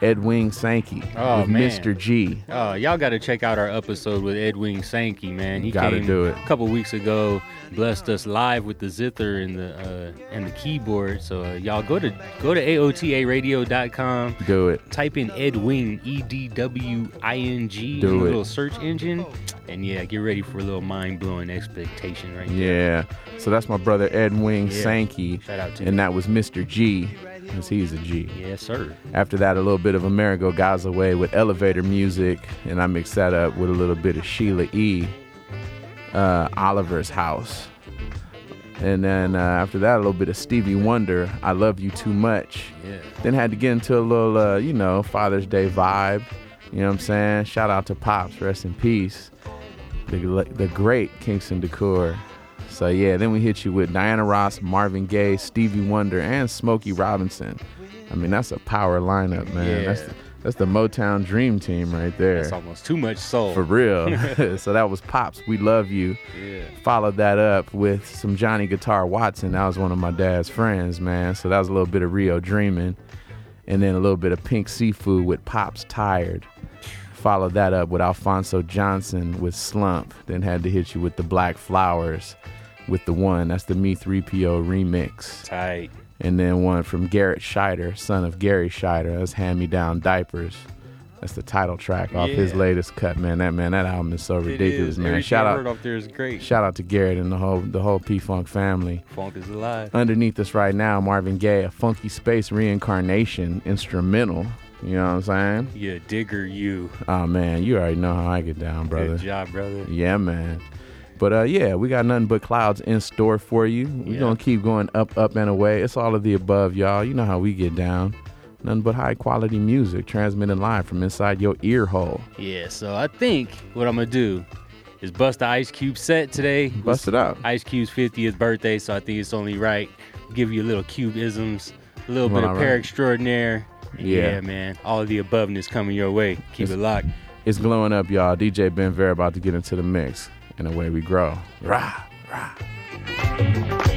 [SPEAKER 8] Edwing Sankey,
[SPEAKER 9] Oh,
[SPEAKER 8] with
[SPEAKER 9] man.
[SPEAKER 8] Mr. G.
[SPEAKER 9] Uh, y'all got to check out our episode with Edwing Sankey, man. He
[SPEAKER 8] Gotta
[SPEAKER 9] came
[SPEAKER 8] do it.
[SPEAKER 9] a couple weeks ago, blessed us live with the zither and the uh, and the keyboard. So uh, y'all go to go to aotaradio.com.
[SPEAKER 8] Do it.
[SPEAKER 9] Type in Edwin E D W I N G
[SPEAKER 8] Do
[SPEAKER 9] in
[SPEAKER 8] it.
[SPEAKER 9] little search engine, and yeah, get ready for a little mind blowing expectation right there.
[SPEAKER 8] Yeah. So that's my brother Edwing
[SPEAKER 9] Yeah.
[SPEAKER 8] Sankey.
[SPEAKER 9] Shout out to
[SPEAKER 8] And
[SPEAKER 9] him.
[SPEAKER 8] that was Mr. G, because he's a G.
[SPEAKER 9] Yes, sir.
[SPEAKER 8] After that, a little bit of Amerigo Gazaway with elevator music, and I mixed that up with a little bit of Sheila E. Uh, Oliver's House. And then uh, after that, a little bit of Stevie Wonder, I Love You Too Much.
[SPEAKER 9] Yeah.
[SPEAKER 8] Then had to get into a little, uh, you know, Father's Day vibe. You know what I'm saying? Shout out to Pops, rest in peace. The, the great Kingston Decor. So yeah, then we hit you with Diana Ross, Marvin Gaye, Stevie Wonder, and Smokey Robinson. I mean, that's a power lineup, man. That's
[SPEAKER 9] Yeah.
[SPEAKER 8] the, that's the Motown Dream Team right there.
[SPEAKER 9] That's almost too much soul.
[SPEAKER 8] For real. so that was Pops. We love you.
[SPEAKER 9] Yeah.
[SPEAKER 8] Followed that up with some Johnny Guitar Watson. That was one of my dad's friends, man. So that was a little bit of Rio Dreaming. And then a little bit of Pink Seafood with Pops Tired. Followed that up with Alphonso Johnson with Slump. Then had to hit you with the Black Flowers with the one. That's the Me 3PO remix.
[SPEAKER 9] Tight.
[SPEAKER 8] And then one from Garrett Shider, son of Garry Shider. That's Hand Me Down Diapers. That's the title track off his latest cut, man. That man, that album is so
[SPEAKER 9] It
[SPEAKER 8] ridiculous,
[SPEAKER 9] is.
[SPEAKER 8] man.
[SPEAKER 9] Everything
[SPEAKER 8] Shout out,
[SPEAKER 9] off there is great.
[SPEAKER 8] shout out to Garrett and the whole the whole P Funk family.
[SPEAKER 9] Funk is alive.
[SPEAKER 8] Underneath us right now, Marvin Gaye, a Funky Space reincarnation instrumental. You know what I'm saying?
[SPEAKER 9] Yeah, digger you.
[SPEAKER 8] Oh man, you already know how I get down, brother.
[SPEAKER 9] Good job, brother.
[SPEAKER 8] Yeah, man. But uh, yeah, we got nothing but clouds in store for you. We're
[SPEAKER 9] Yeah.
[SPEAKER 8] gonna keep going up, up and away. It's all of the above, y'all. You know how we get down. Nothing but high quality music transmitted live from inside your ear hole.
[SPEAKER 9] Yeah, so I think what I'm gonna do is bust the Ice Cube set today.
[SPEAKER 8] Bust it out.
[SPEAKER 9] Ice Cube's 50th birthday, so I think it's only right. Give you a little Cube isms, a little
[SPEAKER 8] Well,
[SPEAKER 9] bit of
[SPEAKER 8] all
[SPEAKER 9] pair extraordinaire.
[SPEAKER 8] Yeah.
[SPEAKER 9] man. All of the aboveness coming your way. Keep it locked.
[SPEAKER 8] It's glowing up, y'all. DJ Ben Vera about to get into the mix, and away we grow. Rah, rah.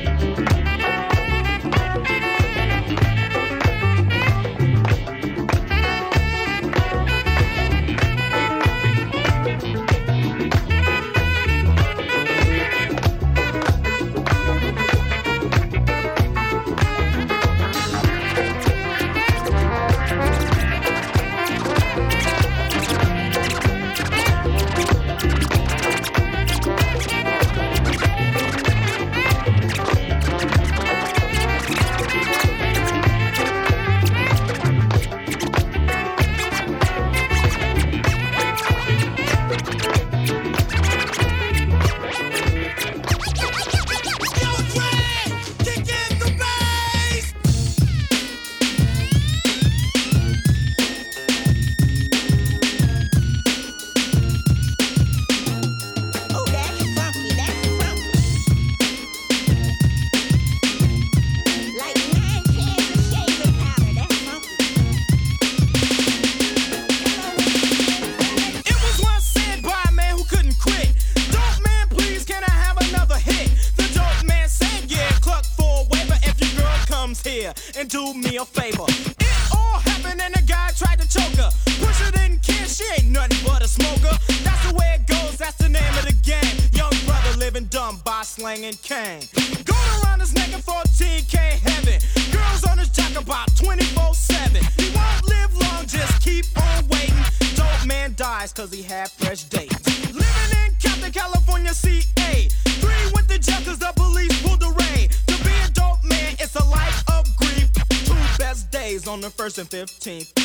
[SPEAKER 25] 15th.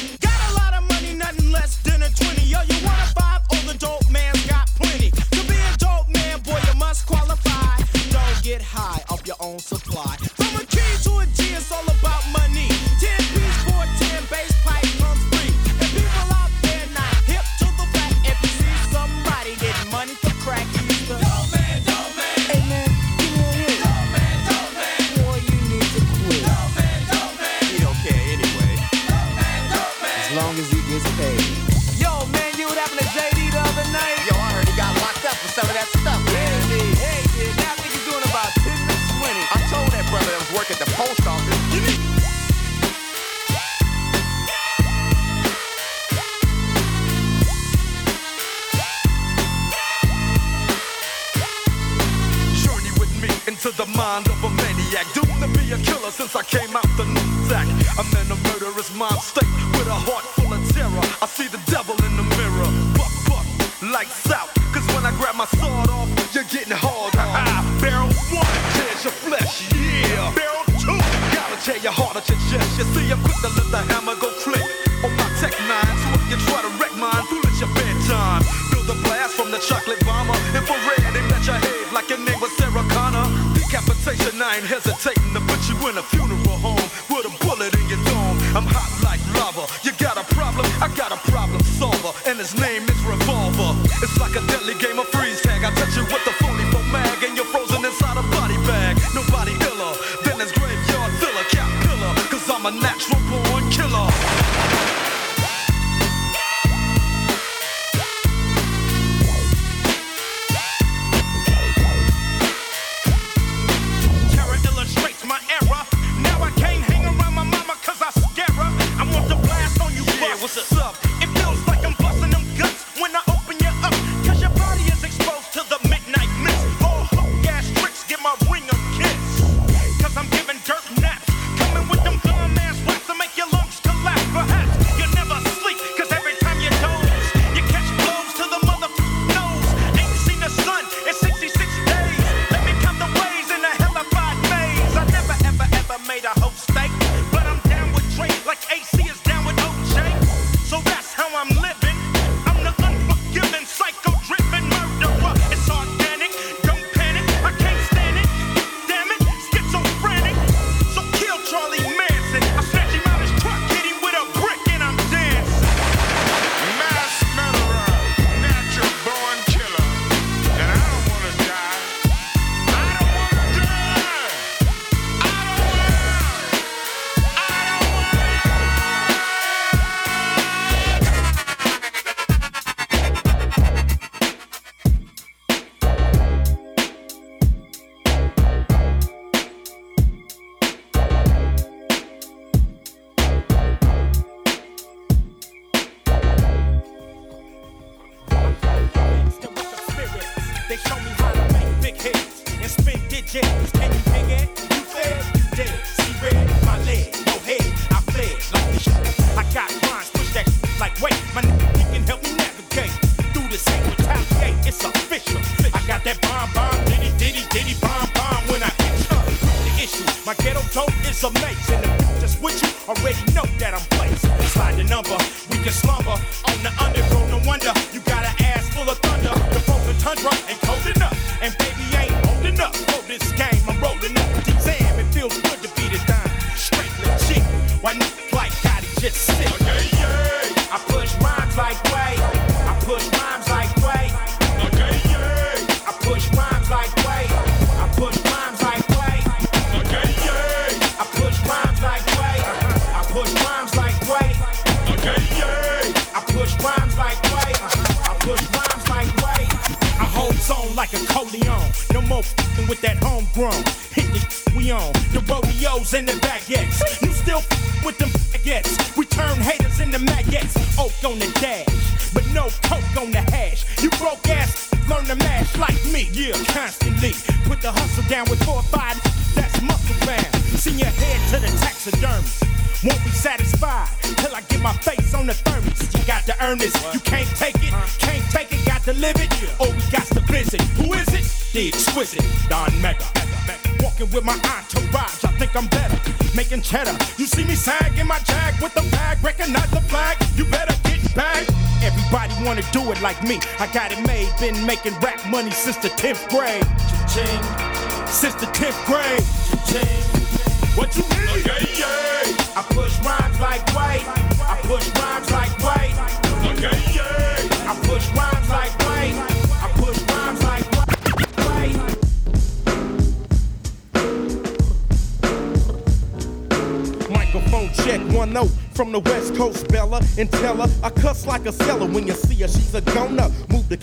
[SPEAKER 25] Like me. I got it made. Been making rap money since the 10th grade.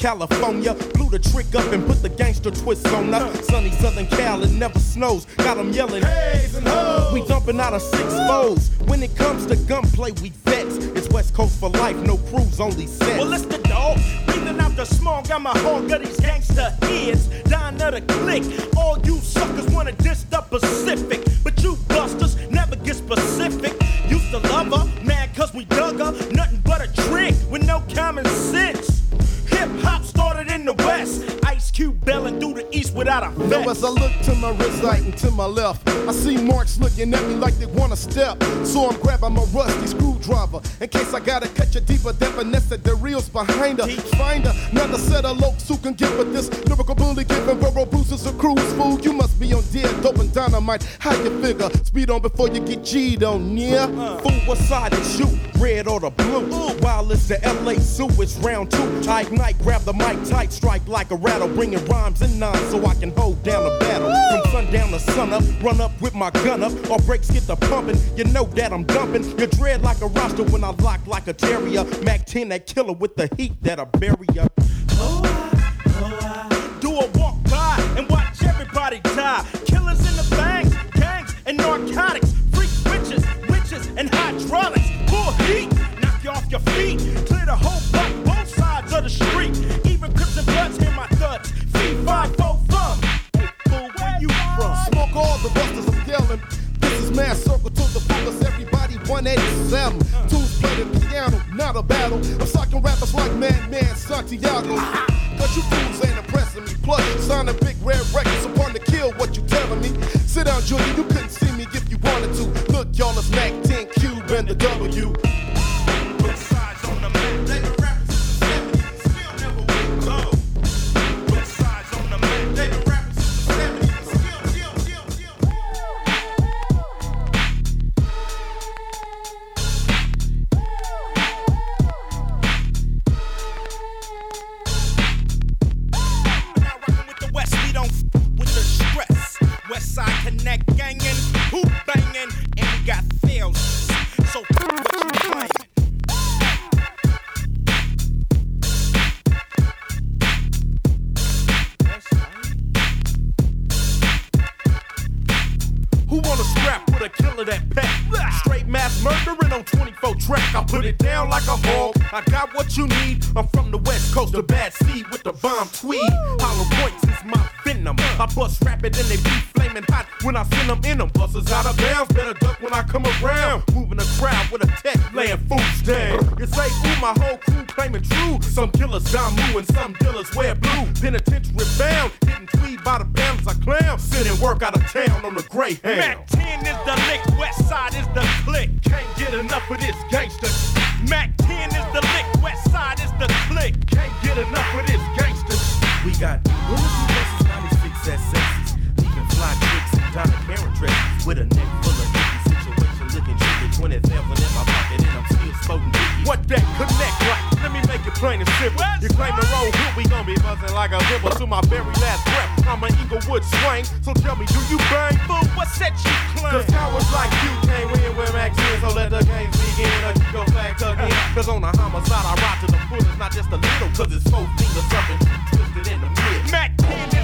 [SPEAKER 25] California, blew the trick up and put the gangster twist on her. Sunny Southern Cal, it never snows. Got 'em yelling, and hoes. We dumping out of six foes. When it comes to gunplay, we vets. It's West Coast for life, no crews, only set. Well, it's the dog. Breathing out the smog, got my of these gangster heads. Down to the click. All you suckers wanna diss the Pacific. But you busters never get specific. Used to love her, mad cause we dug her. Nothing but a trick with no common sense. Without a
[SPEAKER 26] Now as I look to my right right and to my left, I see marks looking at me like they wanna step. So I'm grabbing my rusty screwdriver in case I gotta catch a deeper definition. The reels behind her. Find her, another set of lokes who can get with this lyrical bully giving verbal bruises a cruise fool. You must be on dead dope and dynamite. How you figure? Speed on before you get G'd on, yeah.
[SPEAKER 25] Fool, what side is you? Red or the blue? While it's the LA Zoo, it's round two. I ignite, grab the mic tight, strike like a rattle, bringing rhymes and nines so I can hold down the battle. From sundown to sun up, run up with my gun up, or brakes get the pumping. You know that I'm dumping. You dread like a roster when I lock like a terrier. Mack 10, that killer with the heat that'll bury ya. The
[SPEAKER 26] busters, I'm yelling. This is Maad Circle to the fullest, everybody 187. Tools play the piano, not a battle. I'm sucking rappers like Madman Santiago. Cause you fools ain't impressing me. Plus, signed a big red record, so want to kill what you telling me. Sit down, Junior, you couldn't see me if you wanted to. Look, y'all, it's Mack 10 Cube and the W.
[SPEAKER 25] I got what you need. I'm from the west coast, the bad seed with the bomb tweed. Hollow points is my venom. I bust rapid and they be flaming hot when I send them in them. Busters out of bounds, better duck when I come around. Moving the crowd with a tech, laying fools down. You say, ooh, my whole crew claiming true. Some killers Damu and some dealers wear blue. Penitentiary bound, getting tweed by the pounds I clown. Sending work out of town on the Greyhound. Mack 10 is the lick, West Side is the click. Can't get enough of this gangster. Mack 10 Can't get enough of this plain and simple. You claim the road hood, we gon' be buzzing like a zipper to my very last breath. I'm an Inglewood swing, so tell me, do you bang? Fool, what set you claim? Cause cowards like you can't win with Max in, so let the games begin. Or you go back again. Cause on the homicide, I ride to the fullest, not just a little, cause it's four fingers up and twisted in the mid. Mack 10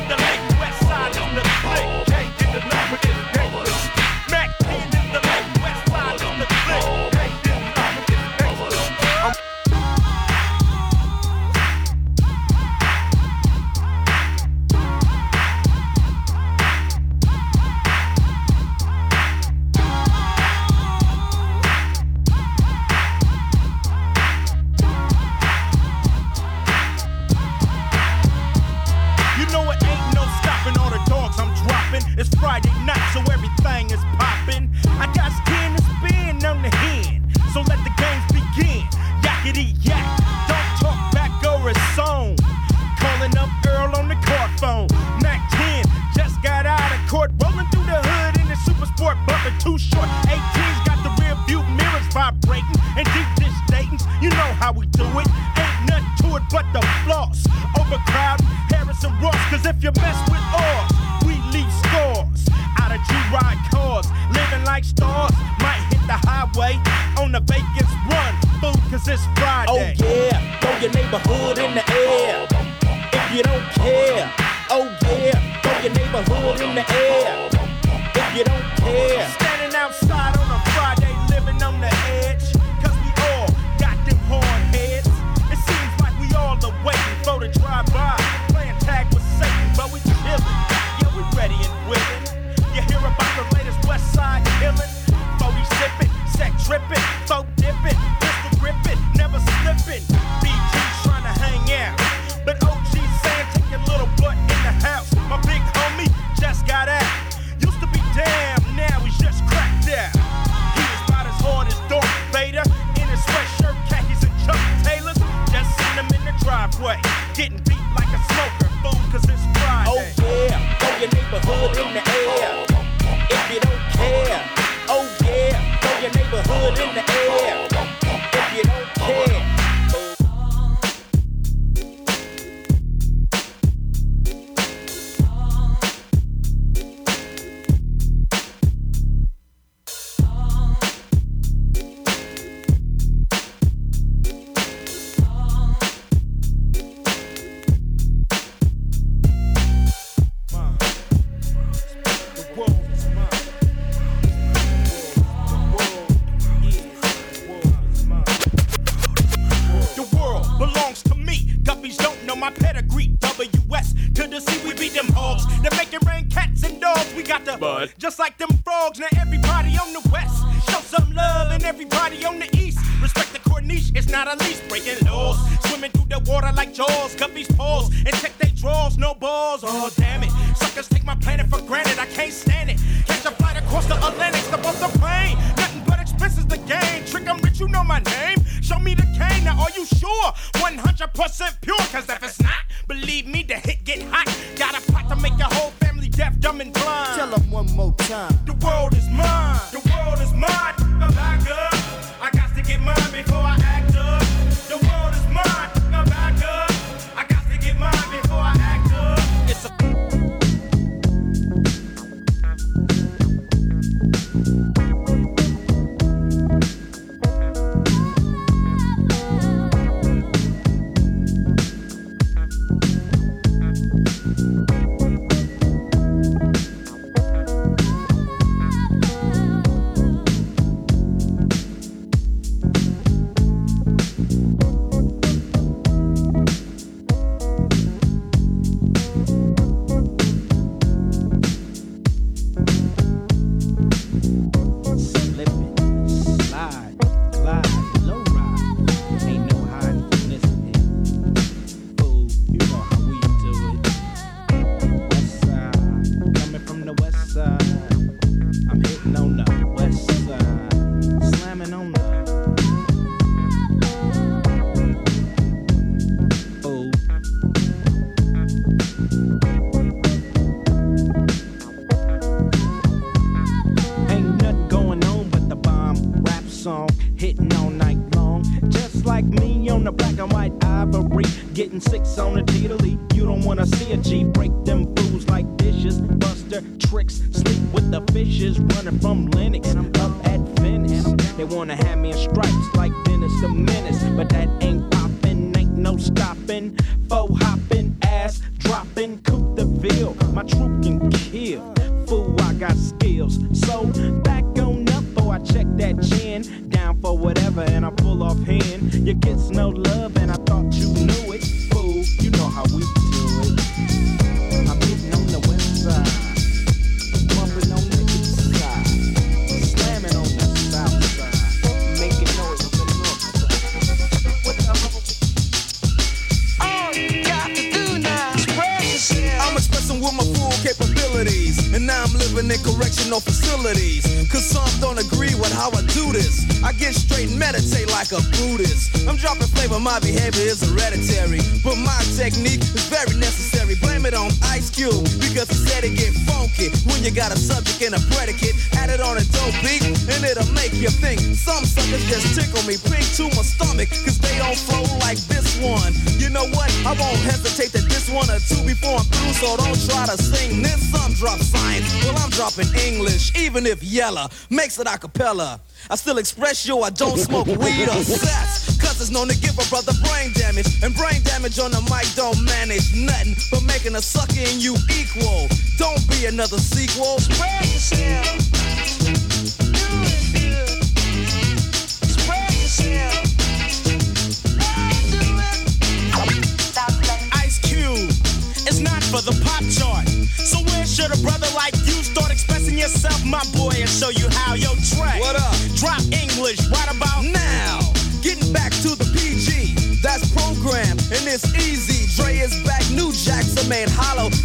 [SPEAKER 12] Makes a cappella. I still express you, I don't smoke weed or sex. Cause it's known to give a brother brain damage. And brain damage on the mic don't manage nothing but making a sucker in you equal. Don't be another sequel. Spread yourself.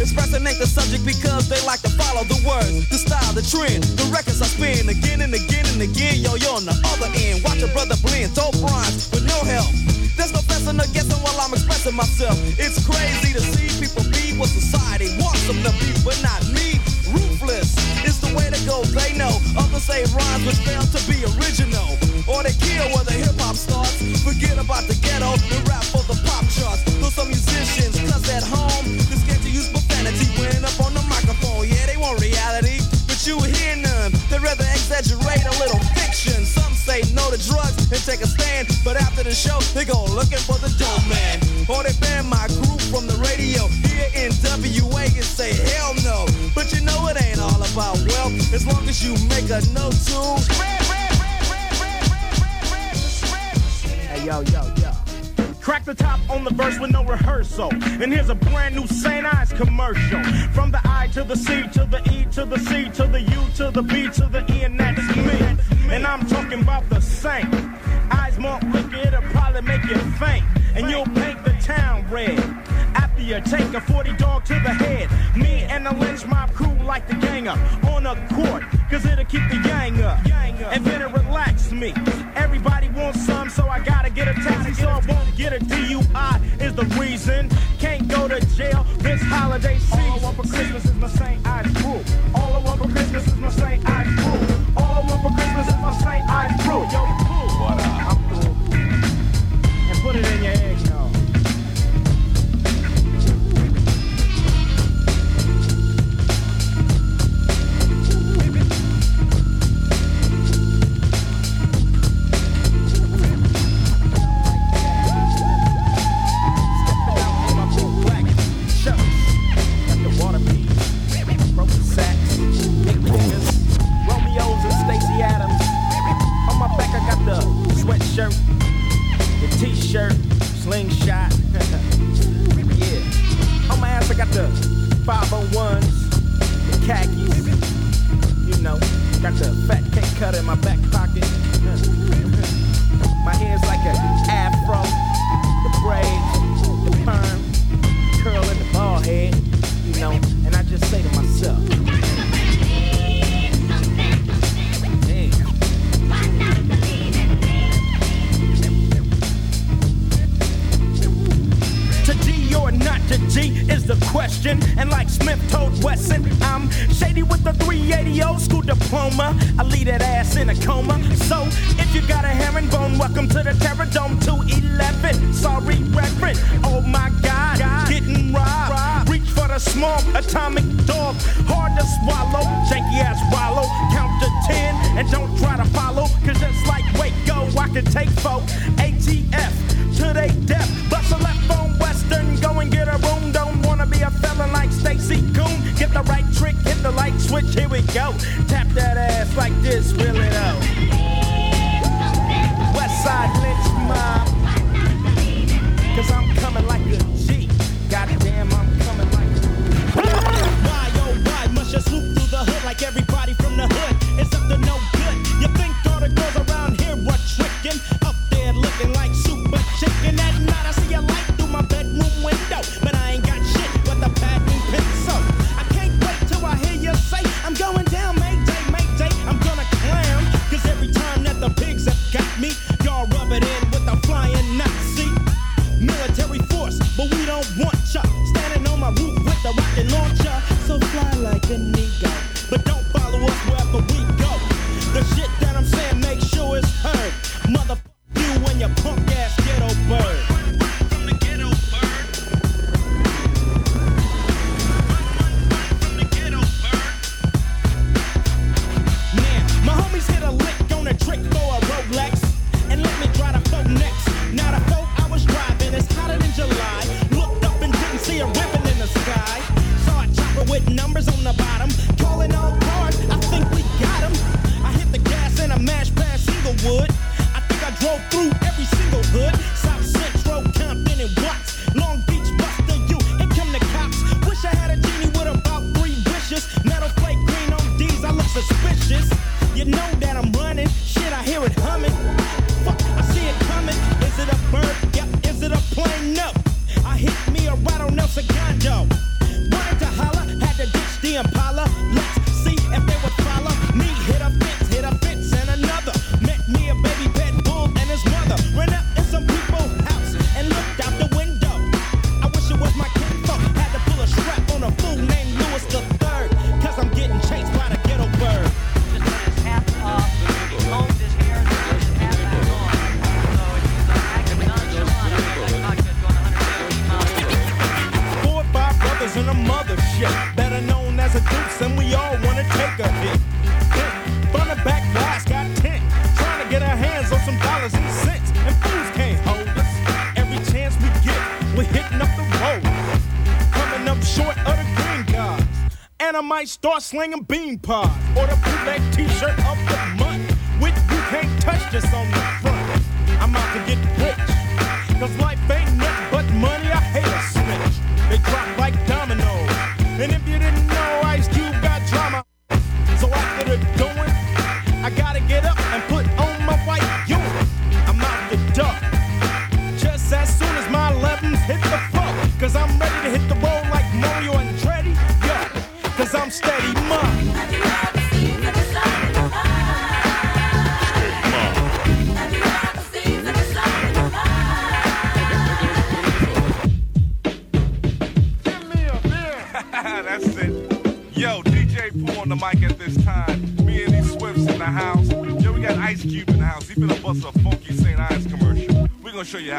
[SPEAKER 12] Expressing ain't the subject because they like to follow the words, the style, the trend. The records I spin again and again and again. Yo, you're on the other end. Watch a brother blend, dope rhymes with no help. There's no fessing or guessing while I'm expressing myself. It's crazy to see but after the show, they go looking for the dope man. Or they ban my group from the radio here in WA and say hell no. But you know it ain't all about wealth as long as you make a note no tune.
[SPEAKER 25] Hey, yo, yo, yo. Crack the top on the verse with no rehearsal. And here's a brand new St. Ides commercial. From the I to the C to the E to the C to the U to the B to the E, and that's me. And I'm talking about the Saint. Ides more liquor, it'll probably make you faint. And you'll paint the town red. After you take a 40 dog to the head. Me and the Lench Mob crew like the gang up on a court. Cause it'll keep the gang up. And then it relax me. Everybody wants some, so I gotta get a taxi so I won't get a DUI is the reason. Can't go to jail this holiday season. All I want for Christmas is my St. Ides brew. All I want for Christmas is my St. Ides brew. All I want for Christmas is my St. Ides brew. Yo, cool. What up? Put it in your might start slinging bean pods or the bootleg T-shirt of the month which you can't touch just on the front. I'm out to get rich, cause life ain't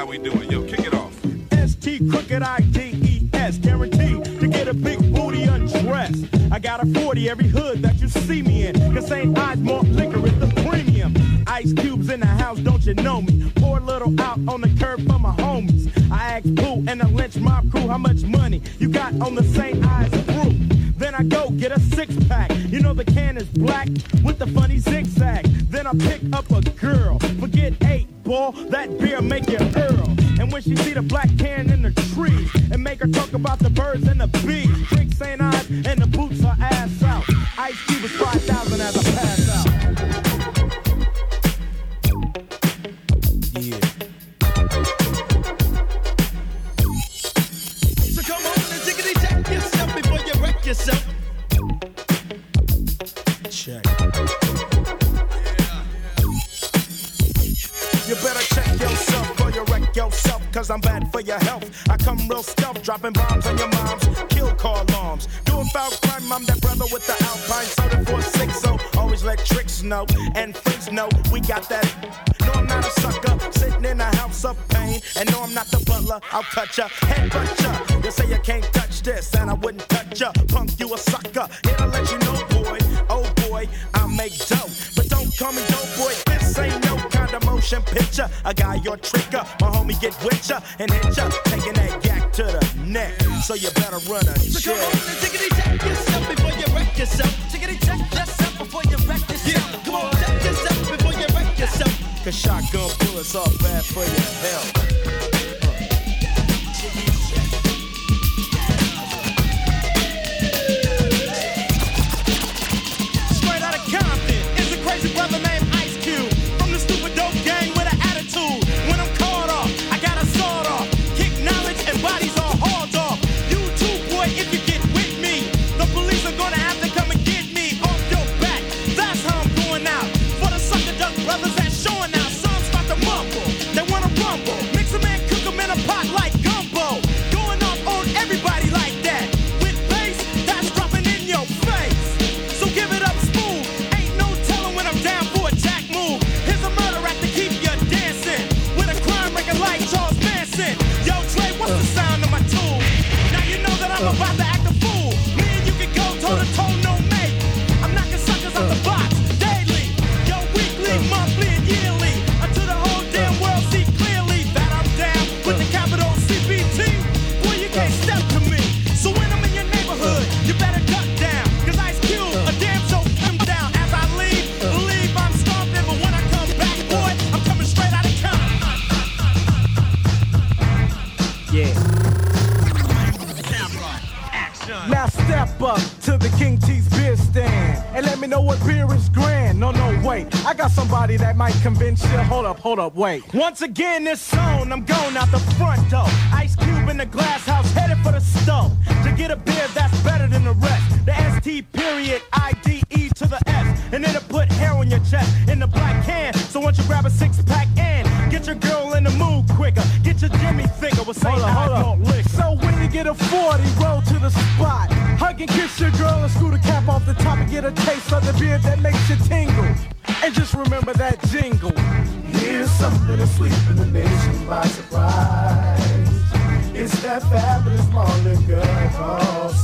[SPEAKER 27] we do.
[SPEAKER 25] lane. And no, I'm not the butler, I'll touch ya, head butt ya. You say you can't touch this, and I wouldn't touch ya. Punk, you a sucker, here I let you know, boy. Oh boy, I make dope, but don't call me dope boy. This ain't no kind of motion picture. I got your trigger, my homie get with ya and hit ya, taking that yak to the neck. So you better run a
[SPEAKER 28] so
[SPEAKER 25] check.
[SPEAKER 28] So come on and tickety check yourself before you wreck yourself. Tickety check yourself before you wreck yourself. Yeah. Come on, check
[SPEAKER 25] Cause shotgun bullets are bad for your health. might convince you. Hold up, hold up, wait. Once again, this zone, I'm going out the front door. Ice Cube in the glass house, headed for the stove. To get a beer that's better than the rest. The ST period, IDE to the S. And it'll put hair on your chest in the black can. So once you grab a six pack and get your girl in the mood quicker. Get your Jimmy thicker with St. Hold up, So when you get a 40, roll to the spot. Hug and kiss your girl and screw the cap off the top and get a taste of the beer that makes you tingle and just remember that jingle.
[SPEAKER 2] Here's something to that's sweeping the nation by surprise. It's that fabulous morning girl called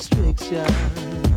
[SPEAKER 25] instructions.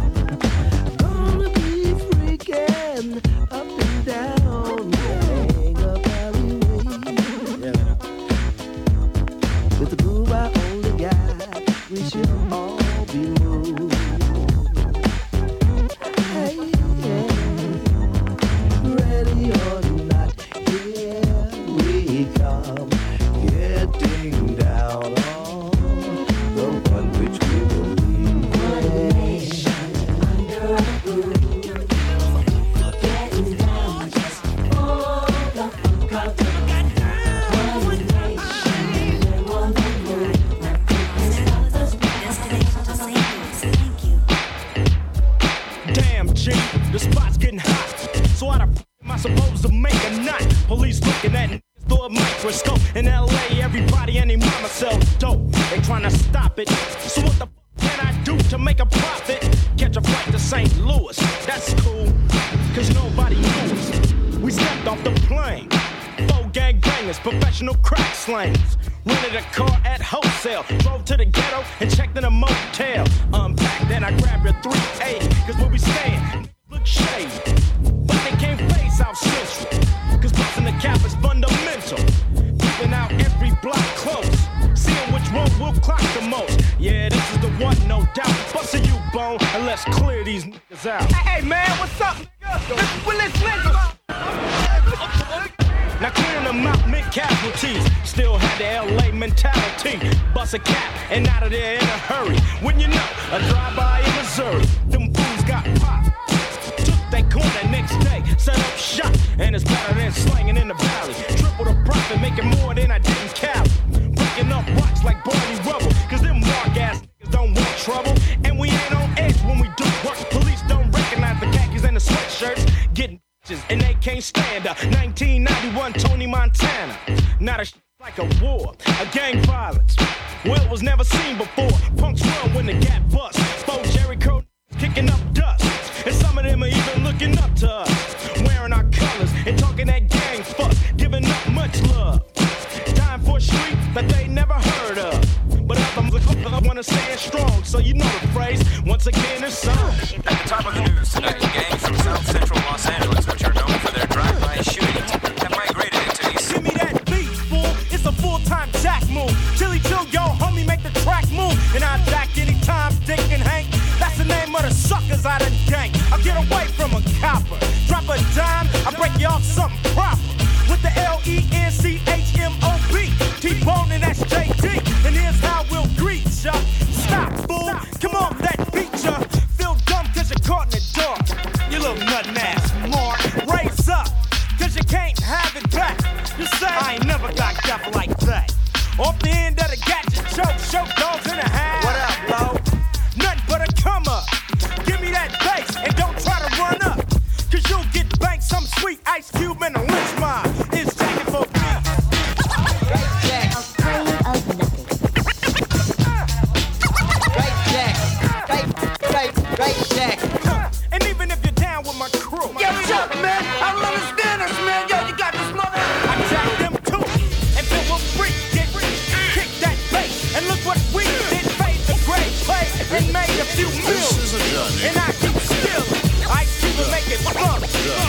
[SPEAKER 25] and I keep stealing. Ice Cube will make it fun.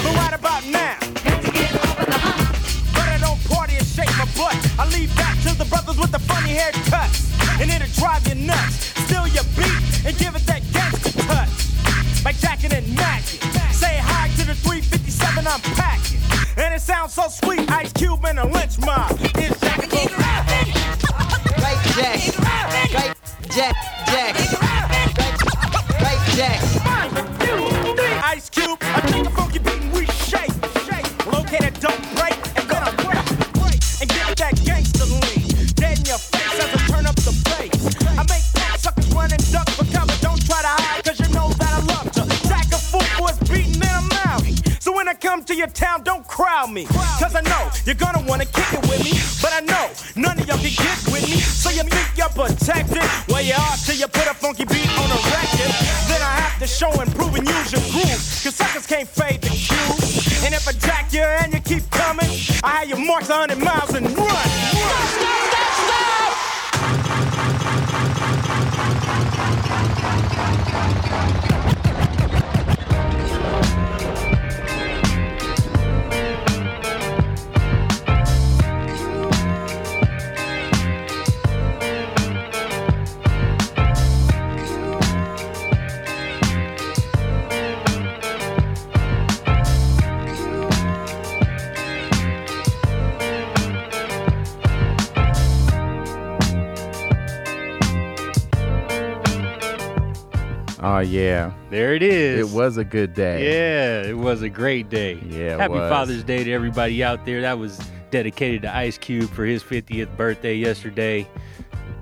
[SPEAKER 25] But right about now, the. But I don't party and shake my butt. I leave that to the brothers with the funny haircuts. And it'll drive you
[SPEAKER 12] nuts. Steal your beat and give it that gangster touch. Like Jacket and Maggie. Say hi to the 357 I'm packing. And it sounds so sweet, Ice Cube and a Lench
[SPEAKER 8] Mob. Yeah.
[SPEAKER 9] There it is.
[SPEAKER 8] It was a good day.
[SPEAKER 9] Yeah, it was a great day.
[SPEAKER 8] Yeah,
[SPEAKER 9] Happy
[SPEAKER 8] was.
[SPEAKER 9] Father's Day to everybody out there. That was dedicated to Ice Cube for his 50th birthday yesterday.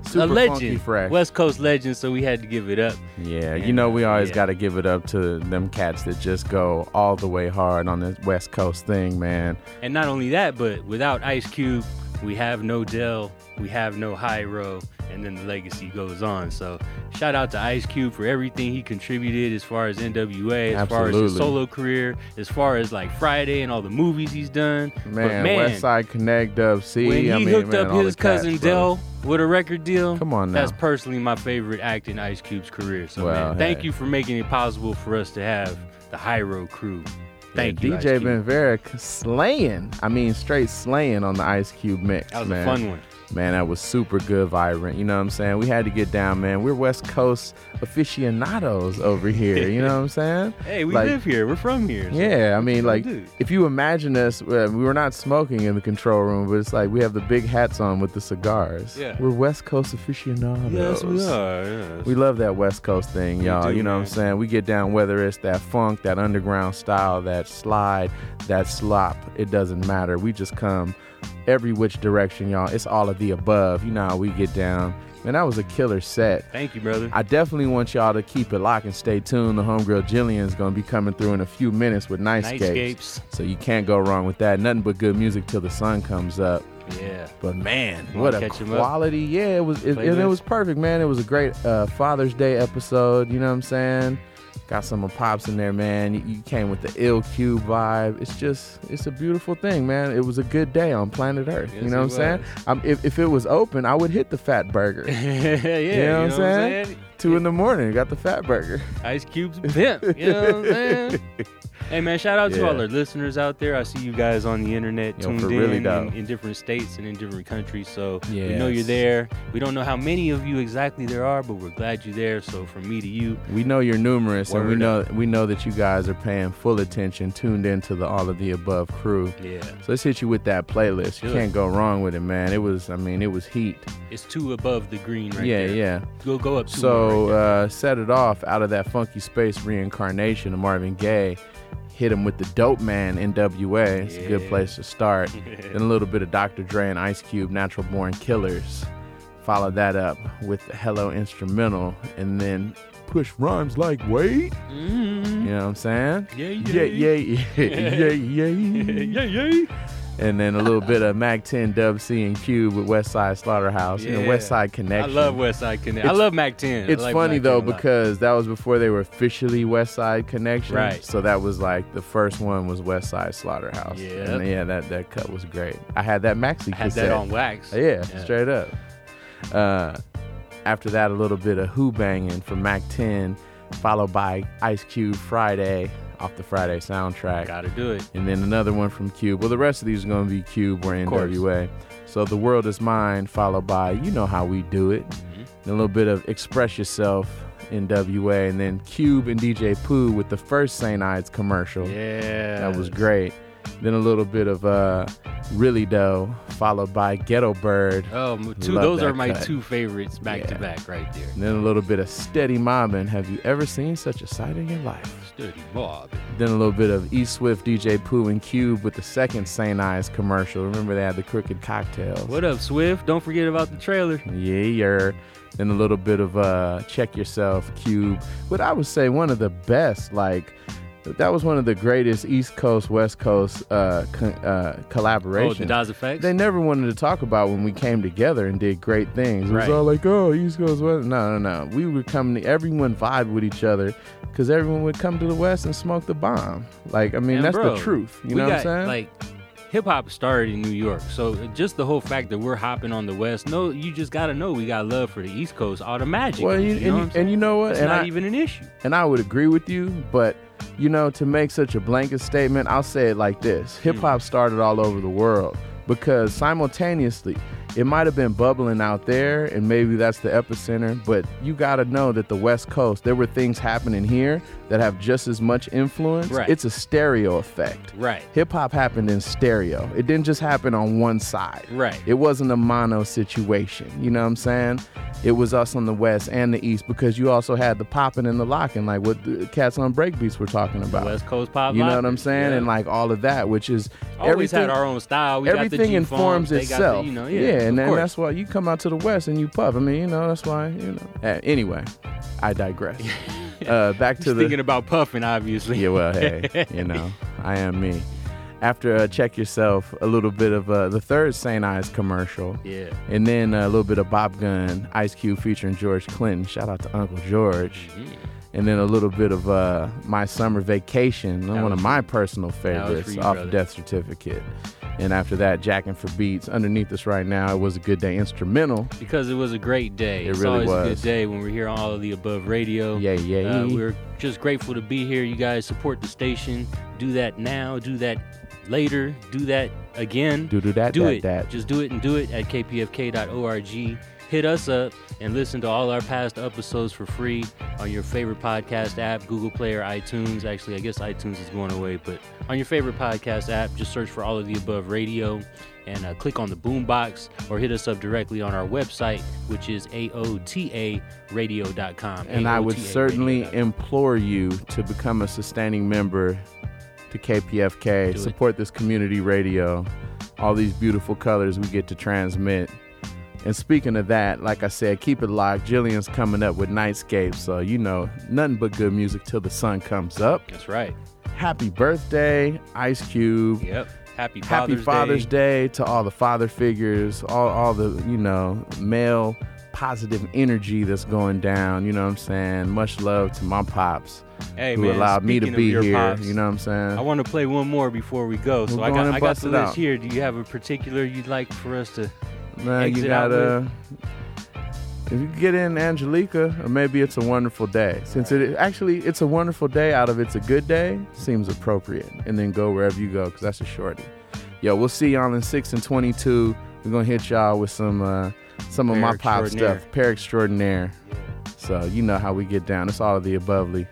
[SPEAKER 8] Super
[SPEAKER 9] a
[SPEAKER 8] funky
[SPEAKER 9] legend,
[SPEAKER 8] fresh.
[SPEAKER 9] West Coast legend. So we had to give it up.
[SPEAKER 8] Yeah, you know we
[SPEAKER 9] uh,
[SPEAKER 8] always
[SPEAKER 9] yeah.
[SPEAKER 8] got to give it up to them cats that just go all the way hard on this West Coast thing, man.
[SPEAKER 9] And not only that, but without Ice Cube, we have no Del, we have no Hiero, and then the legacy goes on. So shout out to Ice Cube for everything he contributed as far as NWA, as far as his solo career, as far as like Friday and all the movies he's done.
[SPEAKER 8] Man,
[SPEAKER 9] but man,
[SPEAKER 8] West Side Connect, Dub C.
[SPEAKER 9] when he
[SPEAKER 8] I mean,
[SPEAKER 9] hooked
[SPEAKER 8] man,
[SPEAKER 9] up his cousin. Del with a record deal,
[SPEAKER 8] Come on now.
[SPEAKER 9] that's personally my favorite act in Ice Cube's career. So
[SPEAKER 8] Well,
[SPEAKER 9] man, thank
[SPEAKER 8] hey.
[SPEAKER 9] you for making it possible for us to have the Hiero crew. Thank
[SPEAKER 8] yeah,
[SPEAKER 9] you,
[SPEAKER 8] DJ. Ben Varick slaying. I mean, straight slaying on the Ice Cube mix.
[SPEAKER 9] That was a fun one.
[SPEAKER 8] Man, that was super good, Vibrant. You know what I'm saying? We had to get down, man. We're West Coast aficionados over here. You know what I'm saying?
[SPEAKER 9] Hey, we
[SPEAKER 8] Like,
[SPEAKER 9] live here. We're from here. so
[SPEAKER 8] Yeah, I mean, like,
[SPEAKER 9] do.
[SPEAKER 8] if you imagine us, uh, we were not smoking in the control room, but it's like we have the big hats on with the cigars.
[SPEAKER 9] Yeah.
[SPEAKER 8] We're West Coast aficionados.
[SPEAKER 9] Yes, we are. Yes.
[SPEAKER 8] We love that West Coast thing, y'all.
[SPEAKER 9] do,
[SPEAKER 8] you know what I'm saying? We get down whether it's that funk, that underground style, that slide, that slop. It doesn't matter. We just come every which direction, y'all. It's all of the above. You know how we get down. Man, that was a killer set.
[SPEAKER 9] Thank you, brother.
[SPEAKER 8] I definitely want y'all to keep it locked and stay tuned. The homegirl Jillian's gonna be coming through in a few minutes with Nightscapes.
[SPEAKER 9] Nightscapes.
[SPEAKER 8] So you can't go wrong with that. Nothing but good music till the sun comes up.
[SPEAKER 9] Yeah.
[SPEAKER 8] But man, what a quality! Yeah, it was. It, and it was perfect, man. It was a great uh, Father's Day episode. You know what I'm saying? Got some of pops in there, man. You, you came with the ill cube vibe. It's just, it's a beautiful thing, man. It was a good day on planet Earth.
[SPEAKER 9] Yes,
[SPEAKER 8] you know what I'm saying?
[SPEAKER 9] was.
[SPEAKER 8] Um, if, if it was open, I would hit the Fatburger.
[SPEAKER 9] yeah,
[SPEAKER 8] you know what I'm saying? Two in the morning, got the Fatburger.
[SPEAKER 9] Ice Cube's pimp. You know what I'm saying? Hey man, shout out to all our listeners out there. I see you guys on the internet
[SPEAKER 8] Yo,
[SPEAKER 9] tuned in,
[SPEAKER 8] really
[SPEAKER 9] in in different states and in different countries. So we know you're there. We don't know how many of you exactly there are, but we're glad you're there. So from me to you,
[SPEAKER 8] We know you're numerous, and we know we know that you guys are paying full attention, tuned into the all of the above crew.
[SPEAKER 9] Yeah.
[SPEAKER 8] So let's hit you with that playlist. You can't go wrong with it, man. It was, I mean, it was heat.
[SPEAKER 9] it's two above the green right
[SPEAKER 8] yeah,
[SPEAKER 9] there.
[SPEAKER 8] yeah.
[SPEAKER 9] Go go up.
[SPEAKER 8] So
[SPEAKER 9] right
[SPEAKER 8] uh, set it off out of that funky space reincarnation of Marvin Gaye. Hit him with the Dope Man NWA. It's a good place to start. then a little bit of Dr. Dre and Ice Cube, Natural Born Killers. Follow that up with the Hello Instrumental, and then push rhymes like Wait.
[SPEAKER 9] Mhm.
[SPEAKER 8] You know what I'm saying?
[SPEAKER 9] Yeah,
[SPEAKER 8] yeah,
[SPEAKER 9] yeah.
[SPEAKER 8] yeah, yeah, yeah,
[SPEAKER 9] yeah, yeah.
[SPEAKER 8] And then a little bit of Mack 10 Dub C and Cube with West Side Slaughterhouse. You know, West Side Connection.
[SPEAKER 9] I love West Side Connect. I love Mack 10.
[SPEAKER 8] It's
[SPEAKER 9] like
[SPEAKER 8] funny
[SPEAKER 9] Mack
[SPEAKER 8] though
[SPEAKER 9] 10 a lot.
[SPEAKER 8] because that was before they were officially West Side Connection.
[SPEAKER 9] Right.
[SPEAKER 8] So that was like the first one was West Side Slaughterhouse.
[SPEAKER 9] Yep.
[SPEAKER 8] And yeah, that, that cut was great. I had that maxi
[SPEAKER 9] I had that
[SPEAKER 8] cassette.
[SPEAKER 9] on wax.
[SPEAKER 8] Yeah,
[SPEAKER 9] Yeah.
[SPEAKER 8] straight up. Uh, after that, a little bit of Hoo-Banging from Mack 10, followed by Ice Cube Friday off the Friday soundtrack.
[SPEAKER 9] Gotta do it.
[SPEAKER 8] And then another one from Cube. Well, the rest of these are going to be Cube or. NWA. So The World Is Mine, followed by You Know How We Do It.
[SPEAKER 9] Mm-hmm.
[SPEAKER 8] And a little bit of Express Yourself, NWA. And then Cube and DJ Pooh with the first St. Ides commercial.
[SPEAKER 9] Yeah.
[SPEAKER 8] That was great. Then a little bit of uh, Really Doe, followed by Ghetto Bird.
[SPEAKER 9] Oh,
[SPEAKER 8] Love
[SPEAKER 9] those are my
[SPEAKER 8] cut.
[SPEAKER 9] two favorites back to back right there.
[SPEAKER 8] And then a little bit of Steady Mobbin'. Have you ever seen such a sight in your life?
[SPEAKER 9] Steady Mob.
[SPEAKER 8] Then a little bit of E Swift, DJ Pooh, and Cube with the second St. Ides commercial. Remember they had the crooked cocktails.
[SPEAKER 9] What up, Swift? Don't forget about the trailer.
[SPEAKER 8] Yeah, yeah. Then a little bit of uh, Check Yourself, Cube. What I would say one of the best, like, that was one of the greatest East Coast, West Coast uh, co- uh, collaborations.
[SPEAKER 9] Oh, the EFX?
[SPEAKER 8] They never wanted to talk about when we came together and did great things. It was
[SPEAKER 9] Right.
[SPEAKER 8] all like, oh, East Coast, West. No, no, no. We would come, to, everyone vibe with each other because everyone would come to the West and smoke the bomb. Like, I mean,
[SPEAKER 9] And
[SPEAKER 8] that's
[SPEAKER 9] bro,
[SPEAKER 8] the truth. You know what I'm saying?
[SPEAKER 9] Like, hip hop started in New York, so just the whole fact that we're hopping on the West, no, you just gotta know we got love for the East Coast automatically.
[SPEAKER 8] Well, you,
[SPEAKER 9] you know
[SPEAKER 8] and,
[SPEAKER 9] what
[SPEAKER 8] you-
[SPEAKER 9] I'm
[SPEAKER 8] and you know what?
[SPEAKER 9] It's
[SPEAKER 8] and
[SPEAKER 9] not
[SPEAKER 8] I-
[SPEAKER 9] even an issue.
[SPEAKER 8] And I would agree with you, but you know, to make such a blanket statement, I'll say it like this:
[SPEAKER 9] Hmm.
[SPEAKER 8] hip hop started all over the world because simultaneously, it might have been bubbling out there, and maybe that's the epicenter. But you got to know that the West Coast, there were things happening here that have just as much influence.
[SPEAKER 9] Right.
[SPEAKER 8] It's a stereo effect.
[SPEAKER 9] Right.
[SPEAKER 8] Hip hop happened in stereo. It didn't just happen on one side.
[SPEAKER 9] Right.
[SPEAKER 8] It wasn't a mono situation. You know what I'm saying? It was us on the west and the east because you also had the popping and the locking, like what the cats on breakbeats were talking about.
[SPEAKER 9] West Coast pop.
[SPEAKER 8] You know what I'm saying?
[SPEAKER 9] yeah.
[SPEAKER 8] And like all of that, which is
[SPEAKER 9] Always had our own style. We got the
[SPEAKER 8] everything informs
[SPEAKER 9] got the,
[SPEAKER 8] itself.
[SPEAKER 9] you know, yeah,
[SPEAKER 8] and then
[SPEAKER 9] course.
[SPEAKER 8] that's why you come out to the west and you puff. I mean, you know, that's why you know. Eh, anyway, I digress. uh, back to the
[SPEAKER 9] thinking about puffing, obviously.
[SPEAKER 8] yeah, well, hey, you know, I am me. After uh, check yourself, a little bit of uh, the third St. Ides commercial.
[SPEAKER 9] Yeah.
[SPEAKER 8] And then uh, a little bit of Bop Gun, Ice Cube featuring George Clinton. Shout out to Uncle George.
[SPEAKER 9] Mm-hmm.
[SPEAKER 8] And then a little bit of uh, My Summer Vacation, one of my personal favorites
[SPEAKER 9] you,
[SPEAKER 8] off
[SPEAKER 9] brother.
[SPEAKER 8] Death Certificate. And after that, Jacking for Beats. Underneath us right now, it was a good day instrumental.
[SPEAKER 9] Because it was a great day.
[SPEAKER 8] It
[SPEAKER 9] it's
[SPEAKER 8] really
[SPEAKER 9] always a
[SPEAKER 8] was.
[SPEAKER 9] good day when we're here on all of the above radio.
[SPEAKER 8] Yeah, yeah.
[SPEAKER 9] Uh, we're just grateful to be here. You guys support the station. Do that now. Do that later. Do that again.
[SPEAKER 8] Do do that,
[SPEAKER 9] Do
[SPEAKER 8] that,
[SPEAKER 9] it.
[SPEAKER 8] that.
[SPEAKER 9] Just do it and do it at kpfk.org. Hit us up and listen to all our past episodes for free on your favorite podcast app, Google Play or iTunes. Actually, I guess iTunes is going away, but on your favorite podcast app, just search for all of the above radio and uh, click on the boombox or hit us up directly on our website, which is aotaradio.com.
[SPEAKER 8] And I would
[SPEAKER 9] AOTA
[SPEAKER 8] certainly implore you to become a sustaining member to KPFK,
[SPEAKER 9] Do it.
[SPEAKER 8] support this community radio, all these beautiful colors we get to transmit. And speaking of that, like I said, keep it locked. Jillian's coming up with Nightscape, so you know, nothing but good music till the sun comes up.
[SPEAKER 9] That's right.
[SPEAKER 8] Happy birthday, Ice Cube.
[SPEAKER 9] Yep. Happy
[SPEAKER 8] Happy
[SPEAKER 9] Father's,
[SPEAKER 8] Father's
[SPEAKER 9] Day.
[SPEAKER 8] Day. to all the father figures, all, all the, you know, male positive energy that's going down. You know what I'm saying? Much love to my pops
[SPEAKER 9] Hey,
[SPEAKER 8] who
[SPEAKER 9] man,
[SPEAKER 8] allowed me to be here.
[SPEAKER 9] pops,
[SPEAKER 8] You know what I'm saying?
[SPEAKER 9] I want to play one more before we go. So
[SPEAKER 8] Well,
[SPEAKER 9] I got I got the list
[SPEAKER 8] out.
[SPEAKER 9] here. Do you have a particular you'd like for us to
[SPEAKER 8] Man, you gotta. If you get in Angelica, or maybe it's a wonderful day. Since it actually it's a wonderful day out of it's a good day, seems appropriate. And then go wherever you go, because that's a shorty. Yo, we'll see y'all in six and twenty-two. We're gonna hit y'all with some uh, some of
[SPEAKER 9] Pair
[SPEAKER 8] my pop stuff, pair extraordinaire. So you know how we get down. It's all of the above, abovely,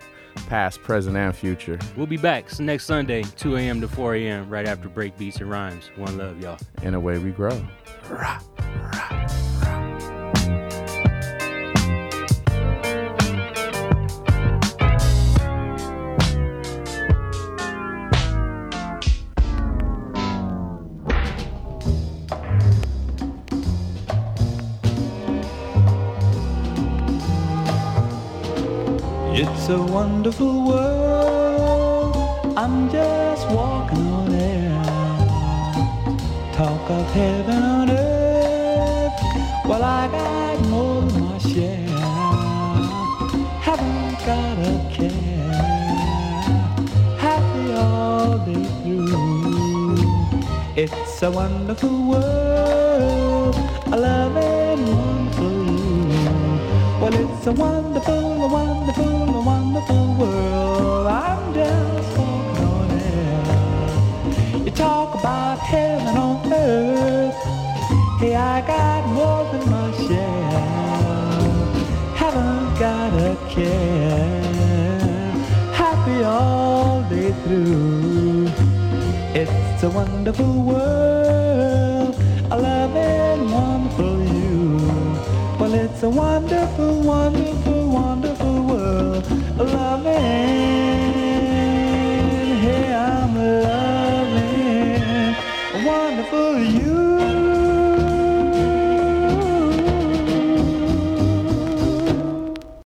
[SPEAKER 8] past, present, and future.
[SPEAKER 9] We'll be back next Sunday, 2 a.m. to 4 a.m. right after break beats and rhymes. One love, y'all.
[SPEAKER 8] And away we grow.
[SPEAKER 29] It's a wonderful world. I'm just walking on air. Talk of heaven on earth. Well, I got more than my share. Haven't got a care. Happy all day through. It's a wonderful world. A loving, wonderful you. Well, it's a wonderful, a wonderful, a wonderful world. I'm just walking on air. You talk about heaven on earth. Hey, I got more than my share. Haven't got a care. Happy all day through. It's It's a wonderful world, a loving, wonderful you. Well, it's a wonderful, wonderful, wonderful world, loving. Hey, I'm loving, wonderful you.